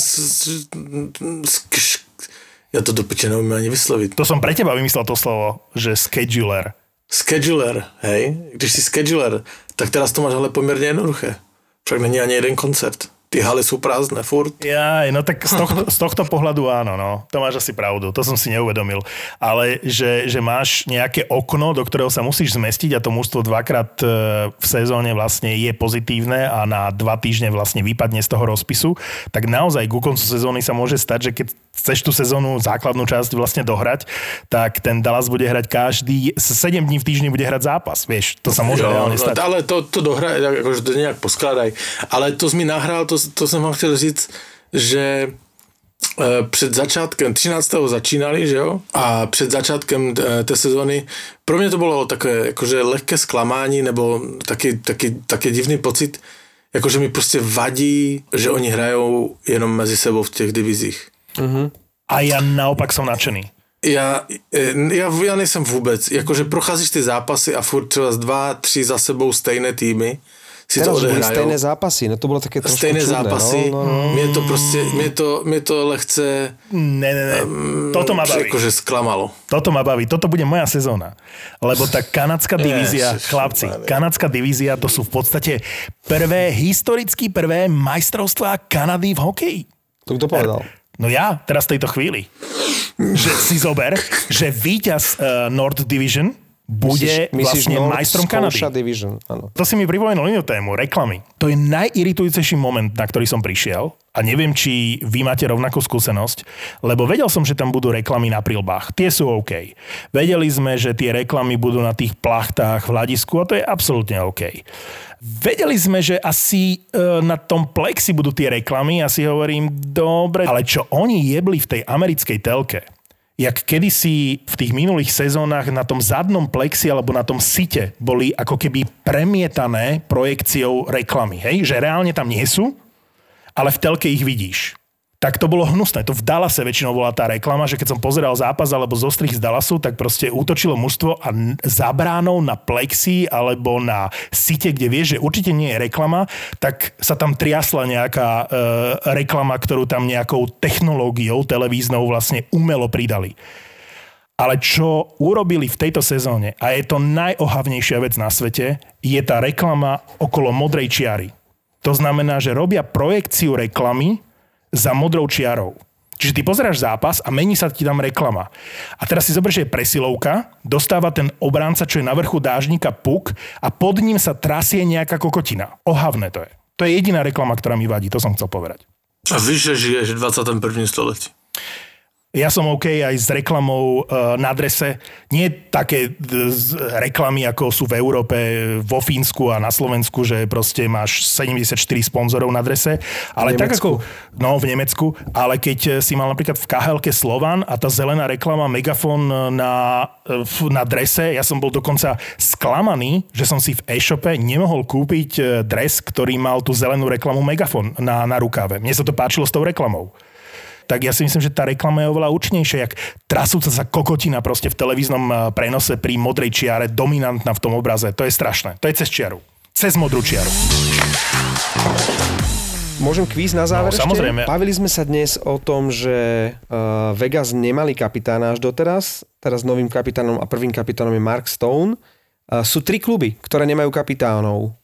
C: ja to do piče neumiem ani vysloviť.
A: To som pre teba vymyslel to slovo, že scheduler.
C: Scheduler, hej. Když si scheduler, tak teraz to máš ale pomerne jednoduché. Však není ani jeden koncert tie haly sú prázdne furt.
A: Ja, no tak z tohto, z tohto pohľadu áno, no. To máš asi pravdu, to som si neuvedomil. Ale že, že máš nejaké okno, do ktorého sa musíš zmestiť a to mústvo dvakrát e, v sezóne vlastne je pozitívne a na dva týždne vlastne vypadne z toho rozpisu, tak naozaj ku koncu sezóny sa môže stať, že keď chceš tú sezónu základnú časť vlastne dohrať, tak ten Dallas bude hrať každý, 7 dní v týždni bude hrať zápas, vieš, to sa môže jo, reálne stať.
C: Ale to, to dohraj, akože to nejak poskladaj. Ale to mi nahral, to to jsem vám chtěl říct, že e, před začátkem, 13. začínali, že jo? A před začátkem e, té sezóny, pro mě to bylo takové jakože lehké zklamání, nebo taky, taky, taky divný pocit, jakože mi prostě vadí, že oni hrajou jenom mezi sebou v těch divizích.
A: Uh-huh. A já naopak jsem nadšený.
C: Já, e, já, já nejsem vůbec, jakože procházíš ty zápasy a furt třeba dva, tři za sebou stejné týmy si Teraz to odehrajú.
B: stejné zápasy, no to bolo také trošku
C: Stejné
B: čudné,
C: zápasy,
B: no,
C: no, no. Mne to proste, mne to, mne to lehce...
A: Ne, ne, ne, toto ma baví.
C: Akože sklamalo.
A: Toto ma baví, toto bude moja sezóna. Lebo tá kanadská divízia, chlapci, kanadská divízia, to sú v podstate prvé, historicky prvé majstrovstvá Kanady v hokeji.
B: To kto povedal?
A: No ja, teraz v tejto chvíli. že si zober, že víťaz uh, North Division, bude myslíš, vlastne North majstrom Kanady.
B: Division, áno.
A: To si mi pripomenul inú tému, reklamy. To je najiritujúcejší moment, na ktorý som prišiel a neviem, či vy máte rovnakú skúsenosť, lebo vedel som, že tam budú reklamy na prilbách. Tie sú OK. Vedeli sme, že tie reklamy budú na tých plachtách v hľadisku a to je absolútne OK. Vedeli sme, že asi e, na tom plexi budú tie reklamy a si hovorím, dobre, ale čo oni jebli v tej americkej telke, jak kedysi v tých minulých sezónach na tom zadnom plexi alebo na tom site boli ako keby premietané projekciou reklamy, hej? Že reálne tam nie sú, ale v telke ich vidíš tak to bolo hnusné. To v Dallase väčšinou bola tá reklama, že keď som pozeral zápas alebo zostrih z Dallasu, tak proste útočilo mužstvo a za bránou na plexi alebo na site, kde vieš, že určite nie je reklama, tak sa tam triasla nejaká e, reklama, ktorú tam nejakou technológiou televíznou vlastne umelo pridali. Ale čo urobili v tejto sezóne, a je to najohavnejšia vec na svete, je tá reklama okolo modrej čiary. To znamená, že robia projekciu reklamy, za modrou čiarou. Čiže ty pozeráš zápas a mení sa ti tam reklama. A teraz si zoberieš, že je presilovka, dostáva ten obránca, čo je na vrchu dážnika puk a pod ním sa trasie nejaká kokotina. Ohavné to je. To je jediná reklama, ktorá mi vadí, to som chcel povedať.
C: A víš, žiješ v 21. storočí.
A: Ja som OK aj s reklamou uh, na drese. Nie také z, reklamy, ako sú v Európe, vo Fínsku a na Slovensku, že proste máš 74 sponzorov na drese. Ale tak ako... No, v Nemecku. Ale keď si mal napríklad v Kahelke Slovan a tá zelená reklama Megafon na, na drese, ja som bol dokonca sklamaný, že som si v e-shope nemohol kúpiť dres, ktorý mal tú zelenú reklamu Megafon na, na rukáve. Mne sa to páčilo s tou reklamou tak ja si myslím, že tá reklama je oveľa účinnejšia, jak trasúca sa kokotina proste v televíznom eh, prenose pri modrej čiare, dominantná v tom obraze. To je strašné. To je cez čiaru. Cez modrú čiaru.
B: Môžem kvíz na záver
A: no, samozrejme.
B: Ešte? Bavili sme sa dnes o tom, že uh, Vegas nemali kapitána až doteraz. Teraz novým kapitánom a prvým kapitánom je Mark Stone. Uh, sú tri kluby, ktoré nemajú kapitánov.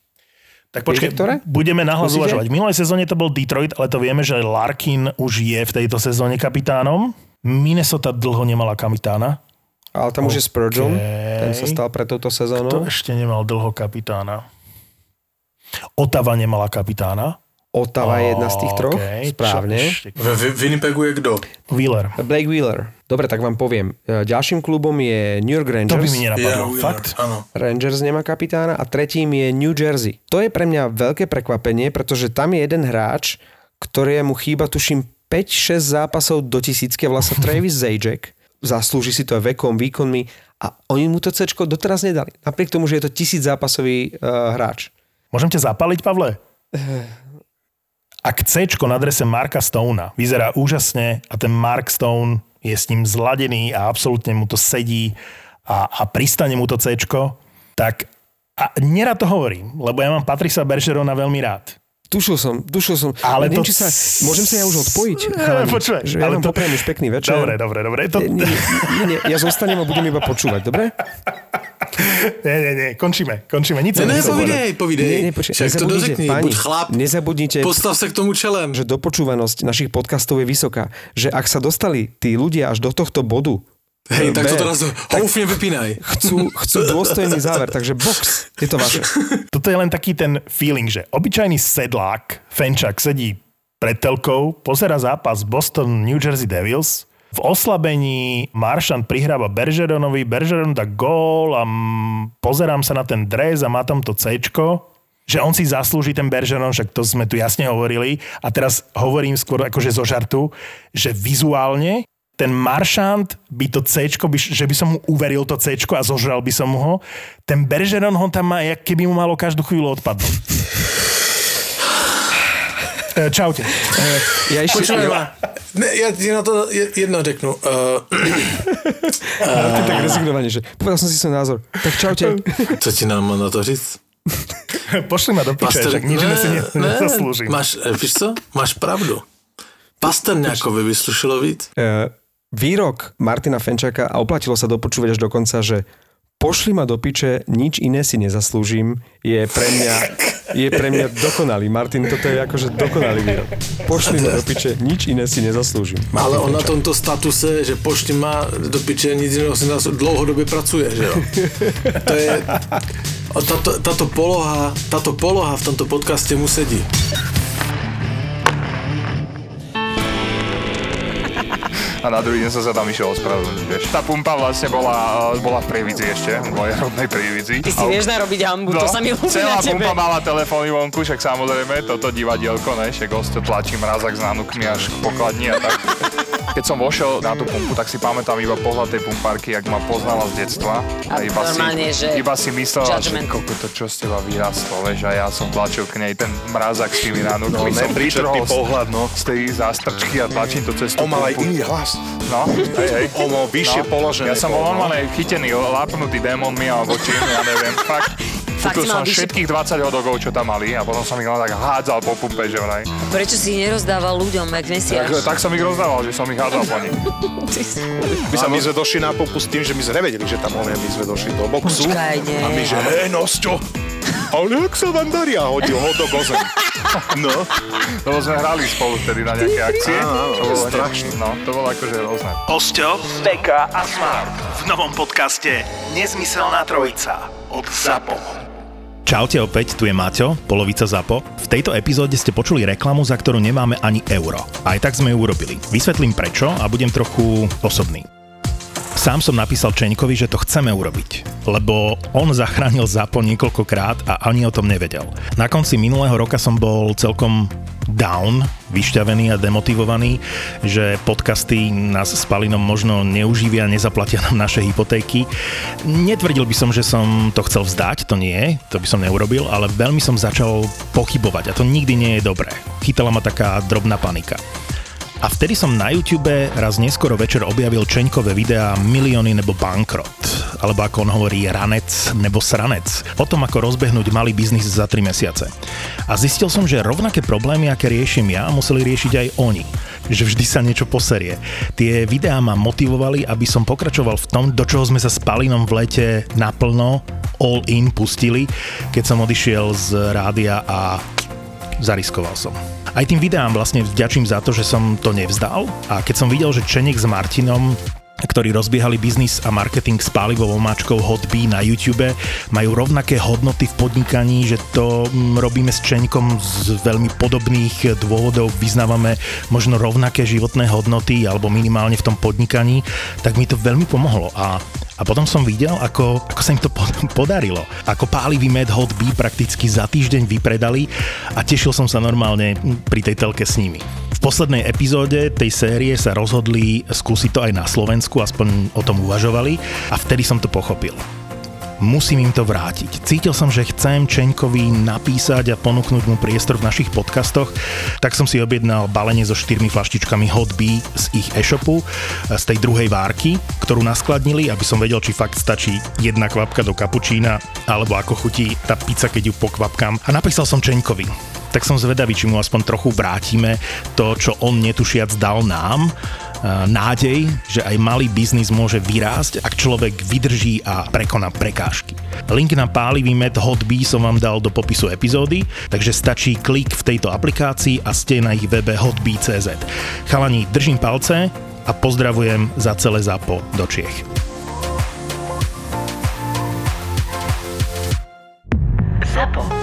A: Tak počkej, ktoré? budeme nahlas uvažovať. V minulej sezóne to bol Detroit, ale to vieme, že Larkin už je v tejto sezóne kapitánom. Minnesota dlho nemala kapitána.
B: Ale tam okay. už je Spurgeon, ten sa stal pre touto sezónou.
A: Kto ešte nemal dlho kapitána? Otava nemala kapitána.
B: Otava je jedna z tých troch, okay, správne.
C: V Winnipegu je kto?
A: Wheeler.
B: Blake Wheeler. Dobre, tak vám poviem. E, ďalším klubom je New York Rangers.
A: To by mi nenapadlo.
C: Yeah,
A: Fakt?
C: Áno.
B: Rangers nemá kapitána a tretím je New Jersey. To je pre mňa veľké prekvapenie, pretože tam je jeden hráč, ktorému chýba tuším 5-6 zápasov do tisícke, vlastne Travis Zajac. Zaslúži si to aj vekom, výkonmi a oni mu to C doteraz nedali. Napriek tomu, že je to tisíc zápasový uh, hráč.
A: Môžem ťa zapaliť, Pavle? ak C na adrese Marka Stona vyzerá úžasne a ten Mark Stone je s ním zladený a absolútne mu to sedí a, a pristane mu to C, tak a nerad to hovorím, lebo ja mám Patrisa Bergerona veľmi rád.
B: Tušil som, tušil som. Ale Neviem, to... či sa, môžem sa ja už odpojiť?
A: Chalani, Počúvaj,
B: že ja ale to... popriem už pekný večer.
A: Dobre, dobre, dobre. To... Nie,
B: nie, nie, ja zostanem a budem iba počúvať, dobre?
A: Nie, nie, nie, končíme, končíme. Nic
C: ne, ne, povidej, povidej. Nie, počkej, Však to dořekni, páni, buď chlap,
B: nezabudnite,
C: postav sa k tomu čelem.
B: Že dopočúvanosť našich podcastov je vysoká. Že ak sa dostali tí ľudia až do tohto bodu,
C: Hej, tak to teraz houfne vypínaj.
B: Chcú, chcú dôstojný záver, takže box, je to vaše.
A: Toto je len taký ten feeling, že obyčajný sedlák, Fenčak, sedí pred telkou, pozera zápas Boston New Jersey Devils, v oslabení Maršan prihráva Bergeronovi, Bergeron dá gól a pozerám sa na ten dres a má tam to C, že on si zaslúži ten Bergeron, však to sme tu jasne hovorili a teraz hovorím skôr akože zo žartu, že vizuálne ten maršant by to C, že by som mu uveril to C a zožral by som ho. Ten Bergeron ho tam má, jak keby mu malo každú chvíľu odpadnúť. E, čaute. E,
B: ja ešte...
C: Počúvaj ma. Ne, ja ti na to jedno řeknu. Uh,
B: uh, ty tak rezignovanie, že povedal som si svoj názor. Tak čaute.
C: Co ti nám má na to říct?
A: Pošli ma do piče, Pastor... nič ne, si ne, nezaslúžim.
C: Máš, víš co? Máš pravdu. Pasterňákovi vyslušilo víc.
B: Uh, výrok Martina Fenčaka a oplatilo sa dopočúvať až do konca, že pošli ma do piče, nič iné si nezaslúžim, je pre mňa, je pre mňa dokonalý. Martin, toto je akože dokonalý výrok. Pošli ma do piče, nič iné si nezaslúžim.
C: Martin Ale on na tomto statuse, že pošli ma do piče, nič iného si nezaslúžim, dlouhodobě pracuje, že jo? To je... Táto, táto, poloha, táto poloha v tomto podcaste mu sedí.
D: A na druhý deň som sa tam išiel ospravedlniť, vieš. Tá pumpa vlastne bola, eh, bola v Prievidzi ešte, v mojej rodnej Prievidzi.
E: Ty si vieš narobiť hambu, to sa mi ľúbi
D: celá
E: na tebe.
D: pumpa mala telefóny vonku, však samozrejme, toto divadielko, ne, však goste tlačí mrazak s nánukmi až k pokladni a tak. Keď som vošiel na tú pumpu, tak si pamätám iba pohľad tej pumpárky, jak ma poznala z detstva.
E: A
D: iba
E: normálne,
D: si,
E: že
D: iba si myslela,
E: judgment.
D: že koko to čo z teba vyrastlo, vieš, a ja som tlačil k nej ten mrazak s tými nánukmi.
F: No,
D: som z-
F: pohľad, no.
D: Z tej zástrčky a tlačím to cez tú
F: On mal aj
D: pumpu.
F: iný hlas.
D: No, hej, hej.
F: Mal vyššie položené.
D: Ja som bol
F: no.
D: normálne chytený, lápnutý démonmi alebo čím, ja neviem, fakt.
E: Fakt
D: Kúpil som všetkých 20 hodogov, čo tam mali a potom som ich len tak hádzal po pumpe, že vraj.
E: Prečo si ich nerozdával ľuďom, jak
D: Tak,
E: mesiaš?
D: tak som ich rozdával, že som ich hádzal po nich.
F: My, sa, my sme došli na pumpu s tým, že my sme nevedeli, že tam on je, my sme došli do boxu.
E: Počkaj, nie.
F: A my, že hej, Nosťo, ale jak sa vám darí? A hodil ho do gozem. No,
D: Lebo sme hrali spolu vtedy na nejaké akcie.
F: Áno, áno,
D: to bolo
F: strašné.
D: No, to bolo akože rôzne.
A: Osťo, Beka a Smart v novom podcaste Nezmyselná trojica od ZAPO. Čaute opäť, tu je Maťo, polovica ZAPO. V tejto epizóde ste počuli reklamu, za ktorú nemáme ani euro. Aj tak sme ju urobili. Vysvetlím prečo a budem trochu osobný. Sám som napísal Čeňkovi, že to chceme urobiť, lebo on zachránil ZAPO niekoľkokrát a ani o tom nevedel. Na konci minulého roka som bol celkom down, vyšťavený a demotivovaný, že podcasty nás s Palinom možno neuživia, nezaplatia nám naše hypotéky. Netvrdil by som, že som to chcel vzdať, to nie, to by som neurobil, ale veľmi som začal pochybovať a to nikdy nie je dobré. Chytala ma taká drobná panika. A vtedy som na YouTube raz neskoro večer objavil Čeňkové videá Milióny nebo bankrot, alebo ako on hovorí ranec nebo sranec, o tom ako rozbehnúť malý biznis za 3 mesiace. A zistil som, že rovnaké problémy, aké riešim ja, museli riešiť aj oni. Že vždy sa niečo poserie. Tie videá ma motivovali, aby som pokračoval v tom, do čoho sme sa s Palinom v lete naplno all in pustili, keď som odišiel z rádia a zariskoval som. Aj tým videám vlastne vďačím za to, že som to nevzdal a keď som videl, že Čenek s Martinom ktorí rozbiehali biznis a marketing s pálivou omáčkou Hotbee na YouTube, majú rovnaké hodnoty v podnikaní, že to mm, robíme s Čeňkom z veľmi podobných dôvodov, vyznávame možno rovnaké životné hodnoty alebo minimálne v tom podnikaní, tak mi to veľmi pomohlo a a potom som videl, ako, ako sa im to pod- podarilo. Ako pálivý med Hot Bee prakticky za týždeň vypredali a tešil som sa normálne pri tej telke s nimi. V poslednej epizóde tej série sa rozhodli skúsiť to aj na Slovensku, aspoň o tom uvažovali a vtedy som to pochopil. Musím im to vrátiť. Cítil som, že chcem Čeňkovi napísať a ponúknuť mu priestor v našich podcastoch, tak som si objednal balenie so štyrmi flaštičkami Hot Bee z ich e-shopu, z tej druhej várky, ktorú naskladnili, aby som vedel, či fakt stačí jedna kvapka do kapučína, alebo ako chutí tá pizza, keď ju pokvapkám. A napísal som Čeňkovi tak som zvedavý, či mu aspoň trochu vrátime to, čo on netušiac dal nám, nádej, že aj malý biznis môže vyrásť, ak človek vydrží a prekoná prekážky. Link na pálivý med Hotbee som vám dal do popisu epizódy, takže stačí klik v tejto aplikácii a ste na ich webe hotbee.cz. Chalani, držím palce a pozdravujem za celé zápo do Čiech.
G: ZAPO.